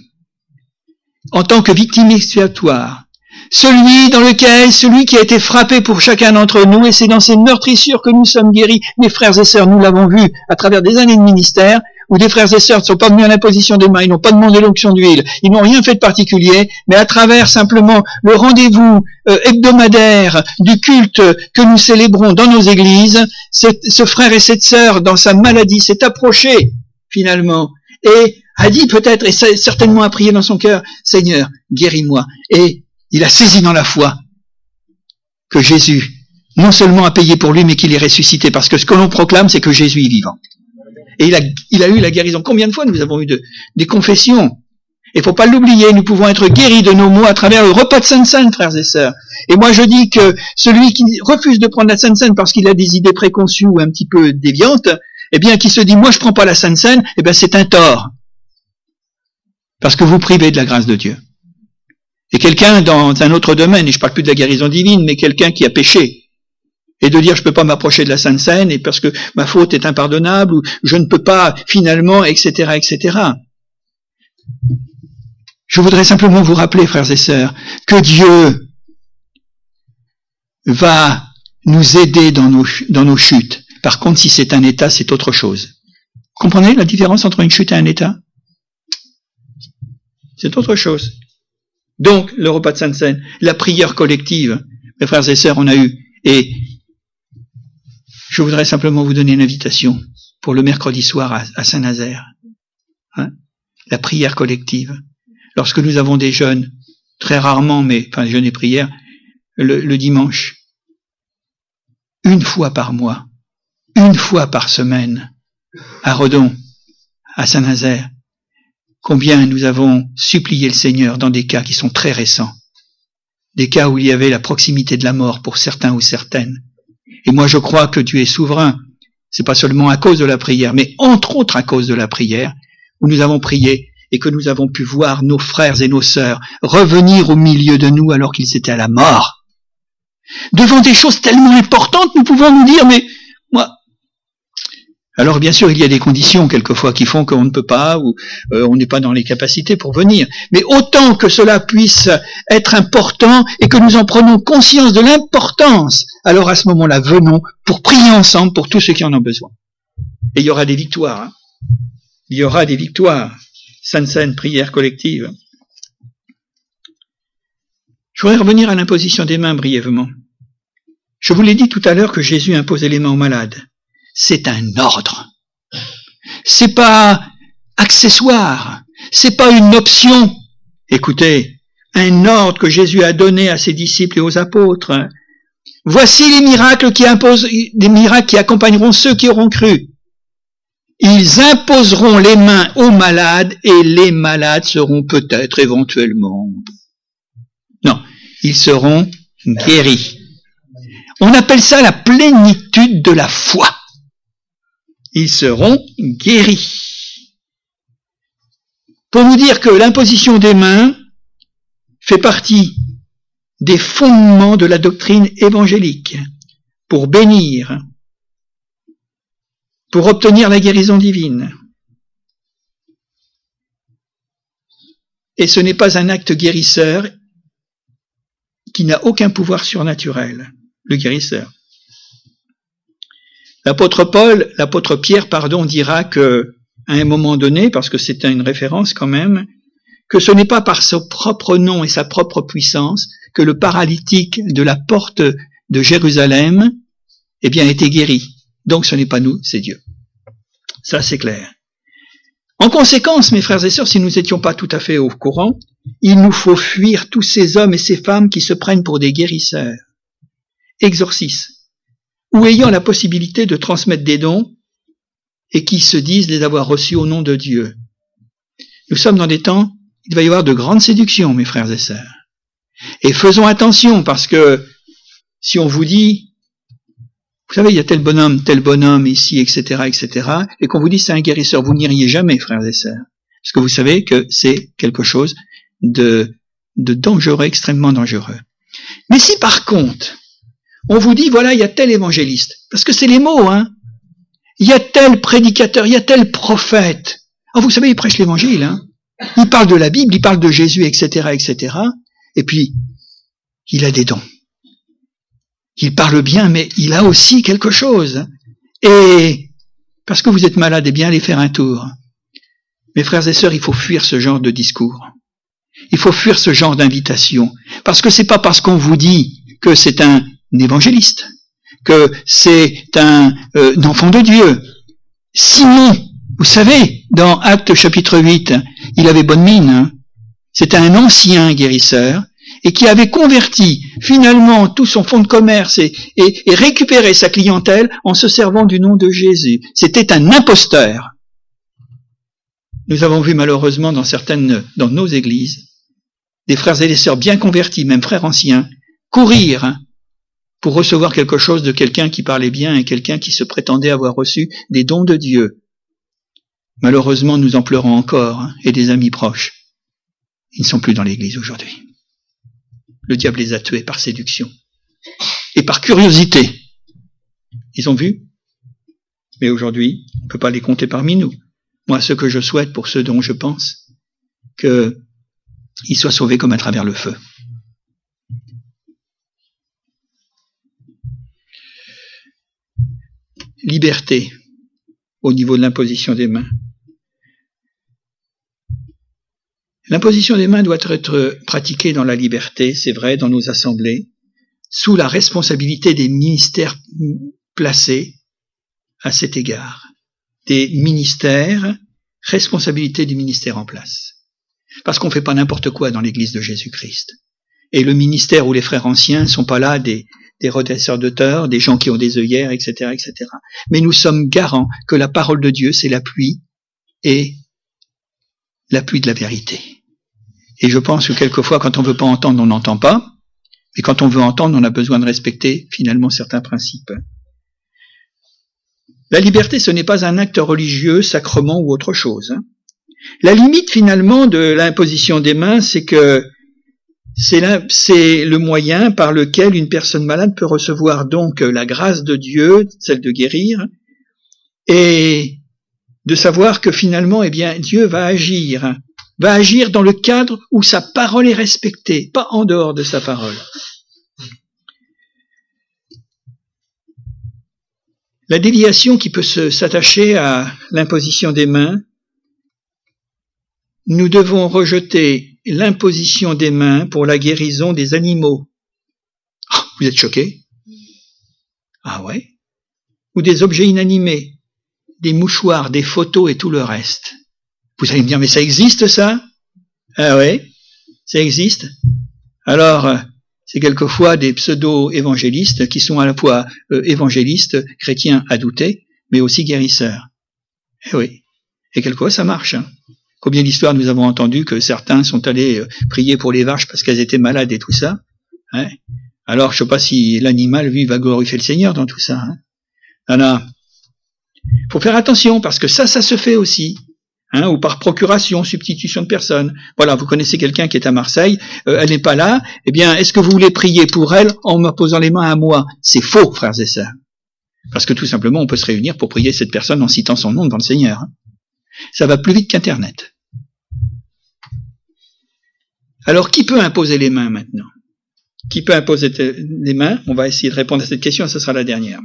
En tant que victime expiatoire. Celui dans lequel, celui qui a été frappé pour chacun d'entre nous, et c'est dans ces meurtrissures que nous sommes guéris. Mes frères et sœurs, nous l'avons vu à travers des années de ministère, où des frères et sœurs ne sont pas venus à l'imposition des mains, ils n'ont pas demandé l'onction d'huile, ils n'ont rien fait de particulier, mais à travers simplement le rendez-vous euh, hebdomadaire du culte que nous célébrons dans nos églises, ce frère et cette sœur, dans sa maladie, s'est approché finalement et a dit peut-être, et certainement a prié dans son cœur, Seigneur, guéris-moi. Et il a saisi dans la foi que Jésus non seulement a payé pour lui, mais qu'il est ressuscité, parce que ce que l'on proclame, c'est que Jésus est vivant. Et il a, eu la guérison. Combien de fois nous avons eu de, des confessions? Il faut pas l'oublier, nous pouvons être guéris de nos maux à travers le repas de Sainte-Sainte, frères et sœurs. Et moi je dis que celui qui refuse de prendre la Sainte-Sainte parce qu'il a des idées préconçues ou un petit peu déviantes, eh bien qui se dit moi je prends pas la Sainte-Sainte, eh bien c'est un tort. Parce que vous privez de la grâce de Dieu. Et quelqu'un dans un autre domaine, et je parle plus de la guérison divine, mais quelqu'un qui a péché, et de dire je peux pas m'approcher de la Sainte Seine et parce que ma faute est impardonnable ou je ne peux pas finalement, etc., etc. Je voudrais simplement vous rappeler, frères et sœurs, que Dieu va nous aider dans nos, dans nos chutes. Par contre, si c'est un état, c'est autre chose. Comprenez la différence entre une chute et un état? C'est autre chose. Donc, le repas de Sainte-Seine, la prière collective, mes frères et sœurs, on a eu. Et je voudrais simplement vous donner une invitation pour le mercredi soir à, Saint-Nazaire. Hein la prière collective. Lorsque nous avons des jeunes, très rarement, mais enfin jeunes et prières, le, le dimanche, une fois par mois, une fois par semaine, à Redon, à Saint-Nazaire, combien nous avons supplié le Seigneur dans des cas qui sont très récents, des cas où il y avait la proximité de la mort pour certains ou certaines. Et moi je crois que Dieu est souverain. C'est pas seulement à cause de la prière, mais entre autres à cause de la prière, où nous avons prié et que nous avons pu voir nos frères et nos sœurs revenir au milieu de nous alors qu'ils étaient à la mort. Devant des choses tellement importantes, nous pouvons nous dire, mais alors bien sûr, il y a des conditions quelquefois qui font qu'on ne peut pas ou euh, on n'est pas dans les capacités pour venir. Mais autant que cela puisse être important et que nous en prenons conscience de l'importance, alors à ce moment-là, venons pour prier ensemble pour tous ceux qui en ont besoin. Et il y aura des victoires. Hein. Il y aura des victoires. Sainte, prière collective. Je voudrais revenir à l'imposition des mains brièvement. Je vous l'ai dit tout à l'heure que Jésus imposait les mains aux malades. C'est un ordre. C'est pas accessoire. C'est pas une option. Écoutez, un ordre que Jésus a donné à ses disciples et aux apôtres. Voici les miracles qui imposent, des miracles qui accompagneront ceux qui auront cru. Ils imposeront les mains aux malades et les malades seront peut-être éventuellement. Non, ils seront guéris. On appelle ça la plénitude de la foi. Ils seront guéris. Pour vous dire que l'imposition des mains fait partie des fondements de la doctrine évangélique pour bénir, pour obtenir la guérison divine. Et ce n'est pas un acte guérisseur qui n'a aucun pouvoir surnaturel, le guérisseur. L'apôtre Paul, l'apôtre Pierre, pardon, dira que, à un moment donné, parce que c'est une référence quand même, que ce n'est pas par son propre nom et sa propre puissance que le paralytique de la porte de Jérusalem, eh bien, était guéri. Donc ce n'est pas nous, c'est Dieu. Ça, c'est clair. En conséquence, mes frères et sœurs, si nous n'étions pas tout à fait au courant, il nous faut fuir tous ces hommes et ces femmes qui se prennent pour des guérisseurs, exorcistes, ou ayant la possibilité de transmettre des dons et qui se disent les avoir reçus au nom de Dieu. Nous sommes dans des temps, il va y avoir de grandes séductions, mes frères et sœurs. Et faisons attention parce que si on vous dit vous savez, il y a tel bonhomme, tel bonhomme ici, etc., etc., et qu'on vous dit c'est un guérisseur, vous n'iriez jamais, frères et sœurs. Parce que vous savez que c'est quelque chose de, de dangereux, extrêmement dangereux. Mais si par contre, on vous dit, voilà, il y a tel évangéliste, parce que c'est les mots, hein, il y a tel prédicateur, il y a tel prophète. Ah, vous savez, il prêche l'évangile, hein. Il parle de la Bible, il parle de Jésus, etc., etc. Et puis, il a des dons il parle bien, mais il a aussi quelque chose. Et parce que vous êtes malade, eh bien, allez faire un tour. Mes frères et sœurs, il faut fuir ce genre de discours. Il faut fuir ce genre d'invitation. Parce que c'est pas parce qu'on vous dit que c'est un évangéliste, que c'est un, euh, enfant de Dieu. Simon, vous savez, dans Acte chapitre 8, il avait bonne mine. Hein. C'était un ancien guérisseur et qui avait converti finalement tout son fonds de commerce et, et, récupéré sa clientèle en se servant du nom de Jésus. C'était un imposteur. Nous avons vu malheureusement dans certaines, dans nos églises, des frères et des sœurs bien convertis, même frères anciens, courir pour recevoir quelque chose de quelqu'un qui parlait bien et quelqu'un qui se prétendait avoir reçu des dons de Dieu. Malheureusement, nous en pleurons encore, hein, et des amis proches. Ils ne sont plus dans l'église aujourd'hui le diable les a tués par séduction et par curiosité. Ils ont vu Mais aujourd'hui, on ne peut pas les compter parmi nous. Moi, ce que je souhaite pour ceux dont je pense, que il soit sauvé comme à travers le feu. Liberté au niveau de l'imposition des mains. L'imposition des mains doit être pratiquée dans la liberté, c'est vrai, dans nos assemblées, sous la responsabilité des ministères placés à cet égard. Des ministères, responsabilité du ministère en place. Parce qu'on ne fait pas n'importe quoi dans l'Église de Jésus-Christ. Et le ministère ou les frères anciens ne sont pas là des, des redresseurs tort, des gens qui ont des œillères, etc., etc. Mais nous sommes garants que la parole de Dieu, c'est la pluie et la pluie de la vérité. Et je pense que quelquefois, quand on veut pas entendre, on n'entend pas. Et quand on veut entendre, on a besoin de respecter finalement certains principes. La liberté, ce n'est pas un acte religieux, sacrement ou autre chose. Hein. La limite finalement de l'imposition des mains, c'est que c'est le moyen par lequel une personne malade peut recevoir donc la grâce de Dieu, celle de guérir, et de savoir que finalement, eh bien, Dieu va agir, va agir dans le cadre où sa parole est respectée, pas en dehors de sa parole. La déviation qui peut s'attacher à l'imposition des mains, nous devons rejeter l'imposition des mains pour la guérison des animaux. Ah, vous êtes choqués Ah ouais Ou des objets inanimés, des mouchoirs, des photos et tout le reste. Vous allez me dire, mais ça existe ça? Ah ouais? Ça existe? Alors, c'est quelquefois des pseudo-évangélistes qui sont à la fois euh, évangélistes, chrétiens à douter, mais aussi guérisseurs. Eh oui. Et quelquefois ça marche. Hein. Combien d'histoires nous avons entendu que certains sont allés euh, prier pour les vaches parce qu'elles étaient malades et tout ça. Hein Alors je sais pas si l'animal, lui, va glorifier le Seigneur dans tout ça. Hein faut faire attention parce que ça, ça se fait aussi hein, ou par procuration, substitution de personne. Voilà, vous connaissez quelqu'un qui est à Marseille, euh, elle n'est pas là, eh bien, est-ce que vous voulez prier pour elle en me posant les mains à moi? C'est faux, frères et sœurs. Parce que tout simplement, on peut se réunir pour prier cette personne en citant son nom devant le Seigneur. Hein. Ça va plus vite qu'Internet. Alors, qui peut imposer les mains maintenant? Qui peut imposer les mains? On va essayer de répondre à cette question ce sera la dernière.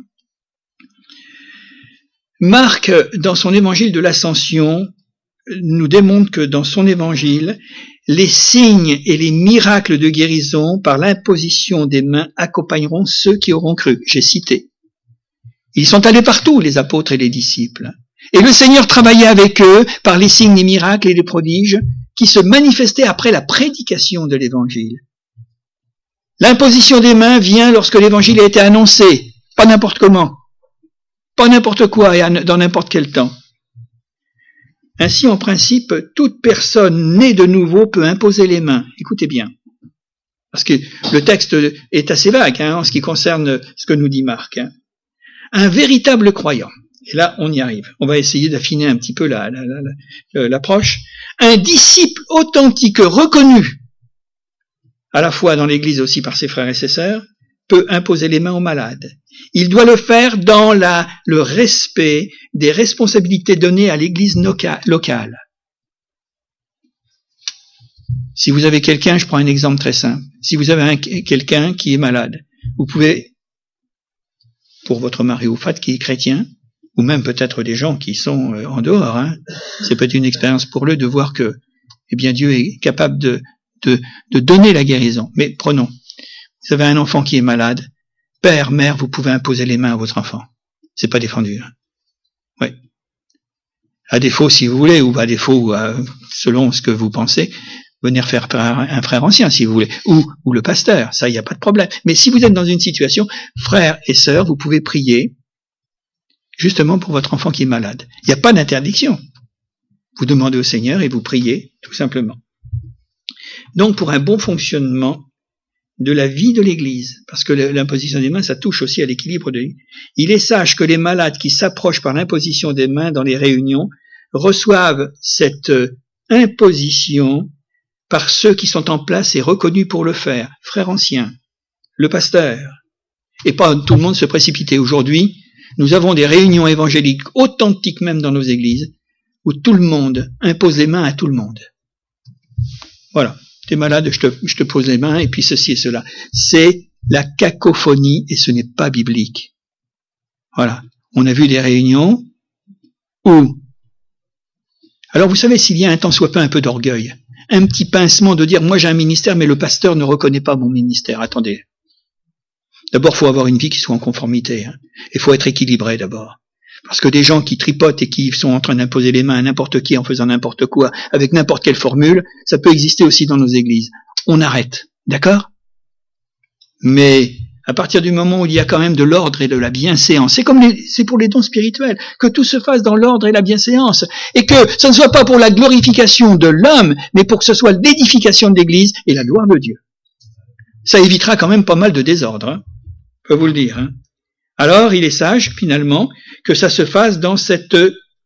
Marc, dans son évangile de l'Ascension, nous démontre que dans son évangile, les signes et les miracles de guérison par l'imposition des mains accompagneront ceux qui auront cru. J'ai cité. Ils sont allés partout, les apôtres et les disciples. Et le Seigneur travaillait avec eux par les signes, les miracles et les prodiges qui se manifestaient après la prédication de l'évangile. L'imposition des mains vient lorsque l'évangile a été annoncé, pas n'importe comment, pas n'importe quoi et dans n'importe quel temps. Ainsi, en principe, toute personne née de nouveau peut imposer les mains. Écoutez bien. Parce que le texte est assez vague hein, en ce qui concerne ce que nous dit Marc. Hein. Un véritable croyant, et là on y arrive, on va essayer d'affiner un petit peu l'approche, un disciple authentique reconnu, à la fois dans l'Église aussi par ses frères et ses sœurs, peut imposer les mains aux malades. Il doit le faire dans la, le respect des responsabilités données à l'Église locale. Si vous avez quelqu'un, je prends un exemple très simple, si vous avez quelqu'un qui est malade, vous pouvez, pour votre mari ou fat qui est chrétien, ou même peut-être des gens qui sont euh, en dehors, hein, c'est peut-être une expérience pour eux de voir que eh bien, Dieu est capable de, de, de donner la guérison. Mais prenons, vous avez un enfant qui est malade, père, mère, vous pouvez imposer les mains à votre enfant. C'est pas défendu. Hein. Oui. À défaut, si vous voulez, ou à défaut, selon ce que vous pensez, venir faire un frère ancien, si vous voulez, ou, ou le pasteur, ça, il n'y a pas de problème. Mais si vous êtes dans une situation, frère et sœur, vous pouvez prier, justement pour votre enfant qui est malade. Il n'y a pas d'interdiction. Vous demandez au Seigneur et vous priez, tout simplement. Donc, pour un bon fonctionnement de la vie de l'Église, parce que l'imposition des mains, ça touche aussi à l'équilibre de l'Église. Il est sage que les malades qui s'approchent par l'imposition des mains dans les réunions reçoivent cette euh, imposition par ceux qui sont en place et reconnus pour le faire, frère ancien, le pasteur, et pas tout le monde se précipiter. Aujourd'hui, nous avons des réunions évangéliques authentiques même dans nos églises, où tout le monde impose les mains à tout le monde. Voilà. T'es malade, je te, je te pose les mains, et puis ceci et cela. C'est la cacophonie, et ce n'est pas biblique. Voilà. On a vu des réunions où alors vous savez, s'il y a un temps soit pas un peu d'orgueil, un petit pincement de dire moi j'ai un ministère mais le pasteur ne reconnaît pas mon ministère. Attendez. D'abord, faut avoir une vie qui soit en conformité. Hein. Il faut être équilibré d'abord. Parce que des gens qui tripotent et qui sont en train d'imposer les mains à n'importe qui en faisant n'importe quoi, avec n'importe quelle formule, ça peut exister aussi dans nos églises. On arrête. D'accord? Mais à partir du moment où il y a quand même de l'ordre et de la bienséance. C'est comme c'est pour les dons spirituels, que tout se fasse dans l'ordre et la bienséance, et que ce ne soit pas pour la glorification de l'homme, mais pour que ce soit l'édification de l'Église et la gloire de Dieu. Ça évitera quand même pas mal de désordre, hein, je peux vous le dire. Hein. Alors, il est sage, finalement, que ça se fasse dans cette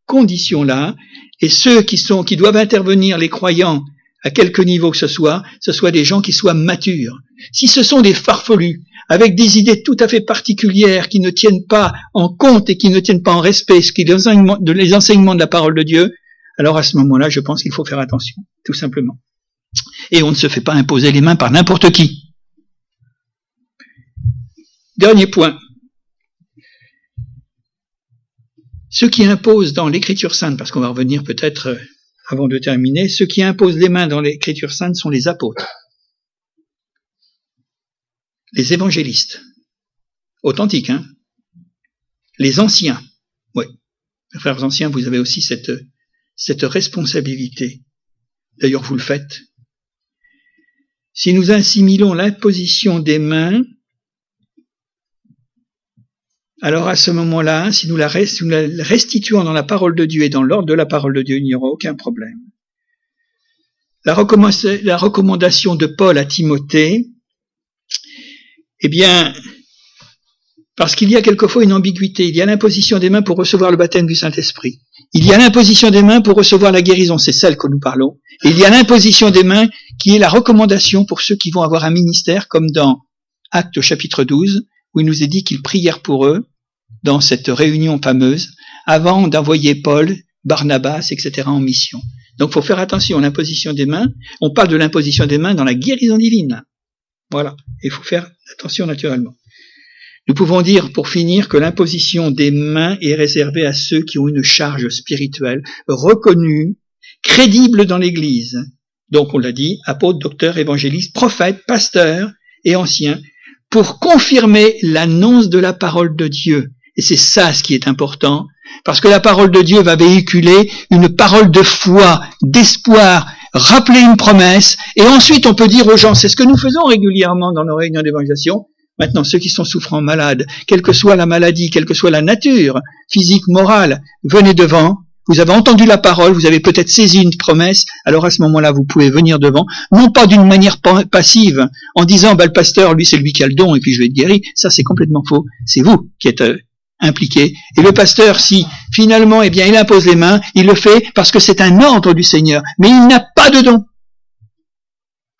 condition-là, et ceux qui sont, qui doivent intervenir, les croyants, à quelque niveau que ce soit, ce soit des gens qui soient matures. Si ce sont des farfelus, avec des idées tout à fait particulières qui ne tiennent pas en compte et qui ne tiennent pas en respect ce qui est les enseignements, de, les enseignements de la parole de Dieu, alors à ce moment-là, je pense qu'il faut faire attention, tout simplement. Et on ne se fait pas imposer les mains par n'importe qui. Dernier point. Ceux qui imposent dans l'écriture sainte, parce qu'on va revenir peut-être euh, avant de terminer, ceux qui imposent les mains dans l'écriture sainte sont les apôtres les évangélistes, authentiques, hein, les anciens. Oui, frères anciens, vous avez aussi cette, cette responsabilité. D'ailleurs, vous le faites. Si nous assimilons l'imposition des mains, alors à ce moment-là, si nous la, restituons dans la parole de Dieu et dans l'ordre de la parole de Dieu, il n'y aura aucun problème. La, recommandation de Paul à Timothée, eh bien, parce qu'il y a quelquefois une ambiguïté. Il y a l'imposition des mains pour recevoir le baptême du Saint-Esprit. Il y a l'imposition des mains pour recevoir la guérison, c'est celle que nous parlons. Et il y a l'imposition des mains qui est la recommandation pour ceux qui vont avoir un ministère, comme dans Actes chapitre 12, où il nous est dit qu'ils prièrent pour eux, dans cette réunion fameuse, avant d'envoyer Paul, Barnabas, etc. en mission. Donc il faut faire attention à l'imposition des mains. On parle de l'imposition des mains dans la guérison divine. Voilà, il faut faire attention naturellement. Nous pouvons dire, pour finir, que l'imposition des mains est réservée à ceux qui ont une charge spirituelle reconnue, crédible dans l'Église. Donc, on l'a dit, apôtre, docteur, évangéliste, prophète, pasteur et ancien, pour confirmer l'annonce de la parole de Dieu. Et c'est ça ce qui est important, parce que la parole de Dieu va véhiculer une parole de foi, d'espoir, rappeler une promesse, et ensuite on peut dire aux gens, c'est ce que nous faisons régulièrement dans nos réunions d'évangélisation, maintenant ceux qui sont souffrants, malades, quelle que soit la maladie, quelle que soit la nature, physique, morale, venez devant, vous avez entendu la parole, vous avez peut-être saisi une promesse, alors à ce moment-là, vous pouvez venir devant, non pas d'une manière passive, en disant, bah, le pasteur, lui, c'est lui qui a le don, et puis je vais être guéri. Ça, c'est complètement faux. C'est vous qui êtes euh, impliqué. Et le pasteur, si finalement, eh bien, il impose les mains, il le fait parce que c'est un ordre du Seigneur, mais il n'a pas de don.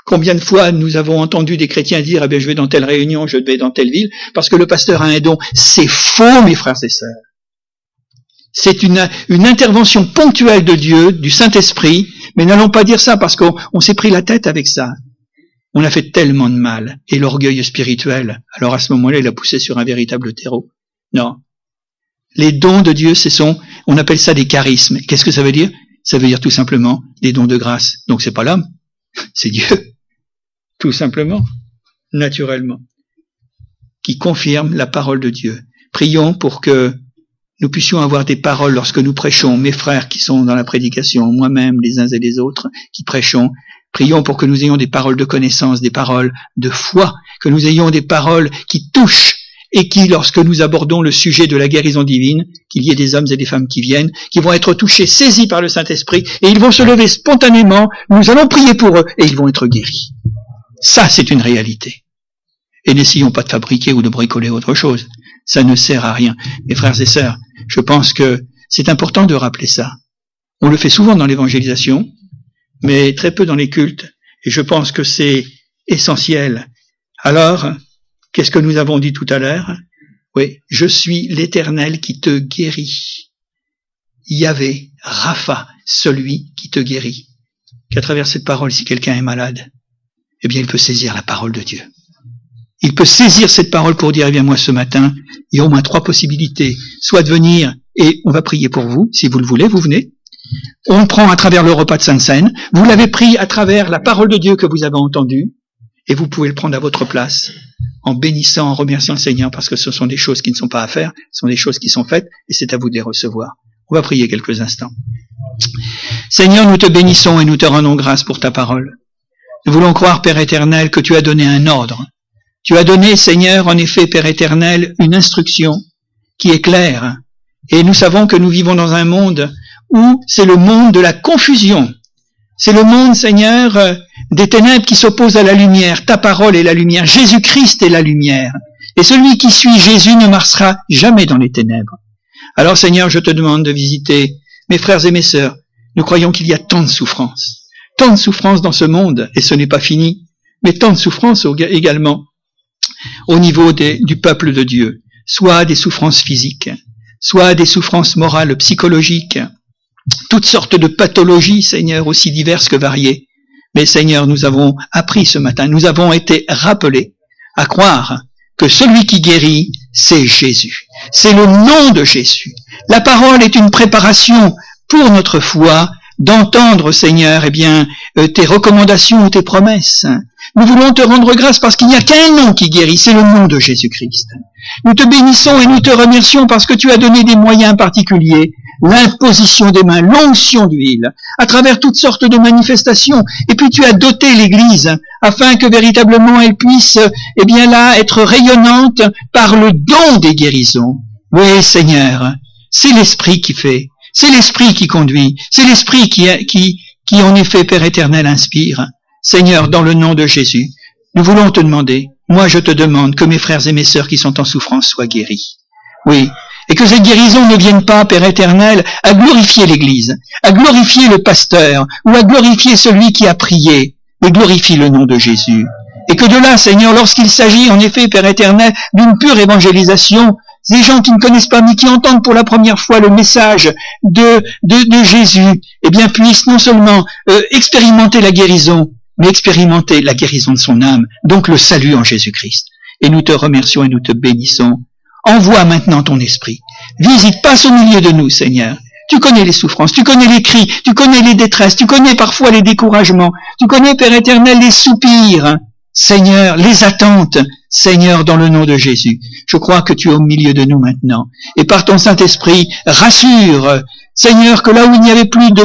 Combien de fois nous avons entendu des chrétiens dire, eh bien, je vais dans telle réunion, je vais dans telle ville, parce que le pasteur a un don. C'est faux, mes frères et sœurs. C'est une, intervention ponctuelle de Dieu, du Saint-Esprit, mais n'allons pas dire ça parce qu'on s'est pris la tête avec ça. On a fait tellement de mal. Et l'orgueil spirituel, alors à ce moment-là, il a poussé sur un véritable terreau. Non. Les dons de Dieu, ce sont, on appelle ça des charismes. Qu'est-ce que ça veut dire? Ça veut dire tout simplement des dons de grâce. Donc c'est pas l'homme, c'est Dieu. Tout simplement, naturellement, qui confirme la parole de Dieu. Prions pour que nous puissions avoir des paroles lorsque nous prêchons, mes frères qui sont dans la prédication, moi-même, les uns et les autres qui prêchons. Prions pour que nous ayons des paroles de connaissance, des paroles de foi, que nous ayons des paroles qui touchent et qui, lorsque nous abordons le sujet de la guérison divine, qu'il y ait des hommes et des femmes qui viennent, qui vont être touchés, saisis par le Saint-Esprit, et ils vont se lever spontanément, nous allons prier pour eux, et ils vont être guéris. Ça, c'est une réalité. Et n'essayons pas de fabriquer ou de bricoler autre chose. Ça ne sert à rien. Mes frères et sœurs, je pense que c'est important de rappeler ça. On le fait souvent dans l'évangélisation, mais très peu dans les cultes, et je pense que c'est essentiel. Alors, Qu'est-ce que nous avons dit tout à l'heure? Oui, je suis l'Éternel qui te guérit. Yahvé, Rapha, celui qui te guérit. Qu'à travers cette parole, si quelqu'un est malade, eh bien, il peut saisir la parole de Dieu. Il peut saisir cette parole pour dire, eh bien, moi, ce matin, il y a au moins trois possibilités. Soit de venir et on va prier pour vous, si vous le voulez, vous venez. On prend à travers le repas de Sainte Seine. Vous l'avez pris à travers la parole de Dieu que vous avez entendue. Et vous pouvez le prendre à votre place en bénissant, en remerciant le Seigneur parce que ce sont des choses qui ne sont pas à faire, ce sont des choses qui sont faites et c'est à vous de les recevoir. On va prier quelques instants. Seigneur, nous te bénissons et nous te rendons grâce pour ta parole. Nous voulons croire, Père éternel, que tu as donné un ordre. Tu as donné, Seigneur, en effet, Père éternel, une instruction qui est claire. Et nous savons que nous vivons dans un monde où c'est le monde de la confusion. C'est le monde, Seigneur, des ténèbres qui s'opposent à la lumière. Ta parole est la lumière. Jésus-Christ est la lumière. Et celui qui suit Jésus ne marchera jamais dans les ténèbres. Alors, Seigneur, je te demande de visiter mes frères et mes sœurs. Nous croyons qu'il y a tant de souffrances. Tant de souffrances dans ce monde, et ce n'est pas fini, mais tant de souffrances également au niveau du peuple de Dieu, soit des souffrances physiques, soit des souffrances morales, psychologiques, toutes sortes de pathologies, Seigneur, aussi diverses que variées. Mais Seigneur, nous avons appris ce matin, nous avons été rappelés à croire que celui qui guérit, c'est Jésus. C'est le nom de Jésus. La parole est une préparation pour notre foi d'entendre, Seigneur, eh bien, euh, tes recommandations ou tes promesses. Nous voulons te rendre grâce parce qu'il n'y a qu'un nom qui guérit, c'est le nom de Jésus-Christ. Nous te bénissons et nous te remercions parce que tu as donné des moyens particuliers l'imposition des mains, l'onction d'huile, à travers toutes sortes de manifestations. Et puis tu as doté l'Église afin que véritablement elle puisse, eh bien là, être rayonnante par le don des guérisons. Oui, Seigneur, c'est l'Esprit qui fait, c'est l'Esprit qui conduit, c'est l'Esprit qui, qui, qui en effet, Père éternel, inspire. Seigneur, dans le nom de Jésus, nous voulons te demander, moi je te demande que mes frères et mes sœurs qui sont en souffrance soient guéris. Oui, et que ces guérisons ne viennent pas, Père éternel, à glorifier l'Église, à glorifier le pasteur, ou à glorifier celui qui a prié, mais glorifie le nom de Jésus. Et que de là, Seigneur, lorsqu'il s'agit en effet, Père éternel, d'une pure évangélisation, des gens qui ne connaissent pas, mais qui entendent pour la première fois le message de, de, Jésus, eh bien, puissent non seulement euh, expérimenter la guérison, mais expérimenter la guérison de son âme, donc le salut en Jésus-Christ. Et nous te remercions et nous te bénissons Envoie maintenant ton esprit. Visite, passe au milieu de nous, Seigneur. Tu connais les souffrances, tu connais les cris, tu connais les détresses, tu connais parfois les découragements, tu connais, Père éternel, les soupirs. Seigneur, les attentes, Seigneur, dans le nom de Jésus. Je crois que tu es au milieu de nous maintenant. Et par ton Saint-Esprit, rassure, Seigneur, que là où il n'y avait plus de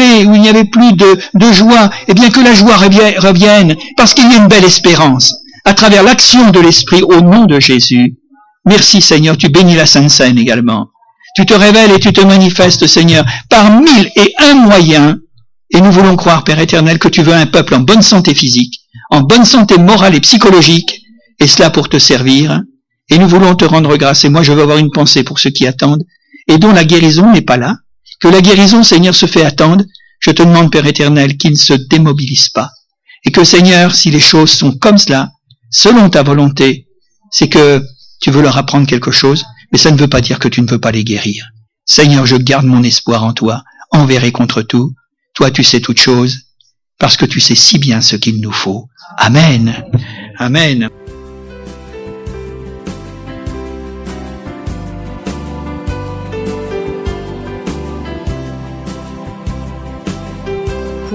où il n'y avait plus de, de joie, eh bien que la joie revienne, parce qu'il y a une belle espérance, à travers l'action de l'Esprit au nom de Jésus. Merci Seigneur, tu bénis la Sainte Seine également. Tu te révèles et tu te manifestes Seigneur par mille et un moyens. Et nous voulons croire, Père éternel, que tu veux un peuple en bonne santé physique, en bonne santé morale et psychologique, et cela pour te servir. Et nous voulons te rendre grâce. Et moi, je veux avoir une pensée pour ceux qui attendent, et dont la guérison n'est pas là. Que la guérison, Seigneur, se fait attendre. Je te demande, Père éternel, qu'il ne se démobilise pas. Et que, Seigneur, si les choses sont comme cela, selon ta volonté, c'est que tu veux leur apprendre quelque chose, mais ça ne veut pas dire que tu ne veux pas les guérir. Seigneur, je garde mon espoir en toi, envers contre tout. Toi, tu sais toutes choses, parce que tu sais si bien ce qu'il nous faut. Amen. Amen.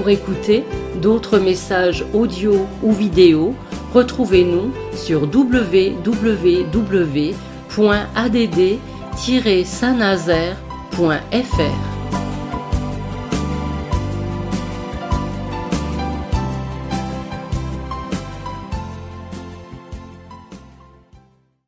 Pour écouter d'autres messages audio ou vidéo, Retrouvez-nous sur www.add-saint-nazaire.fr.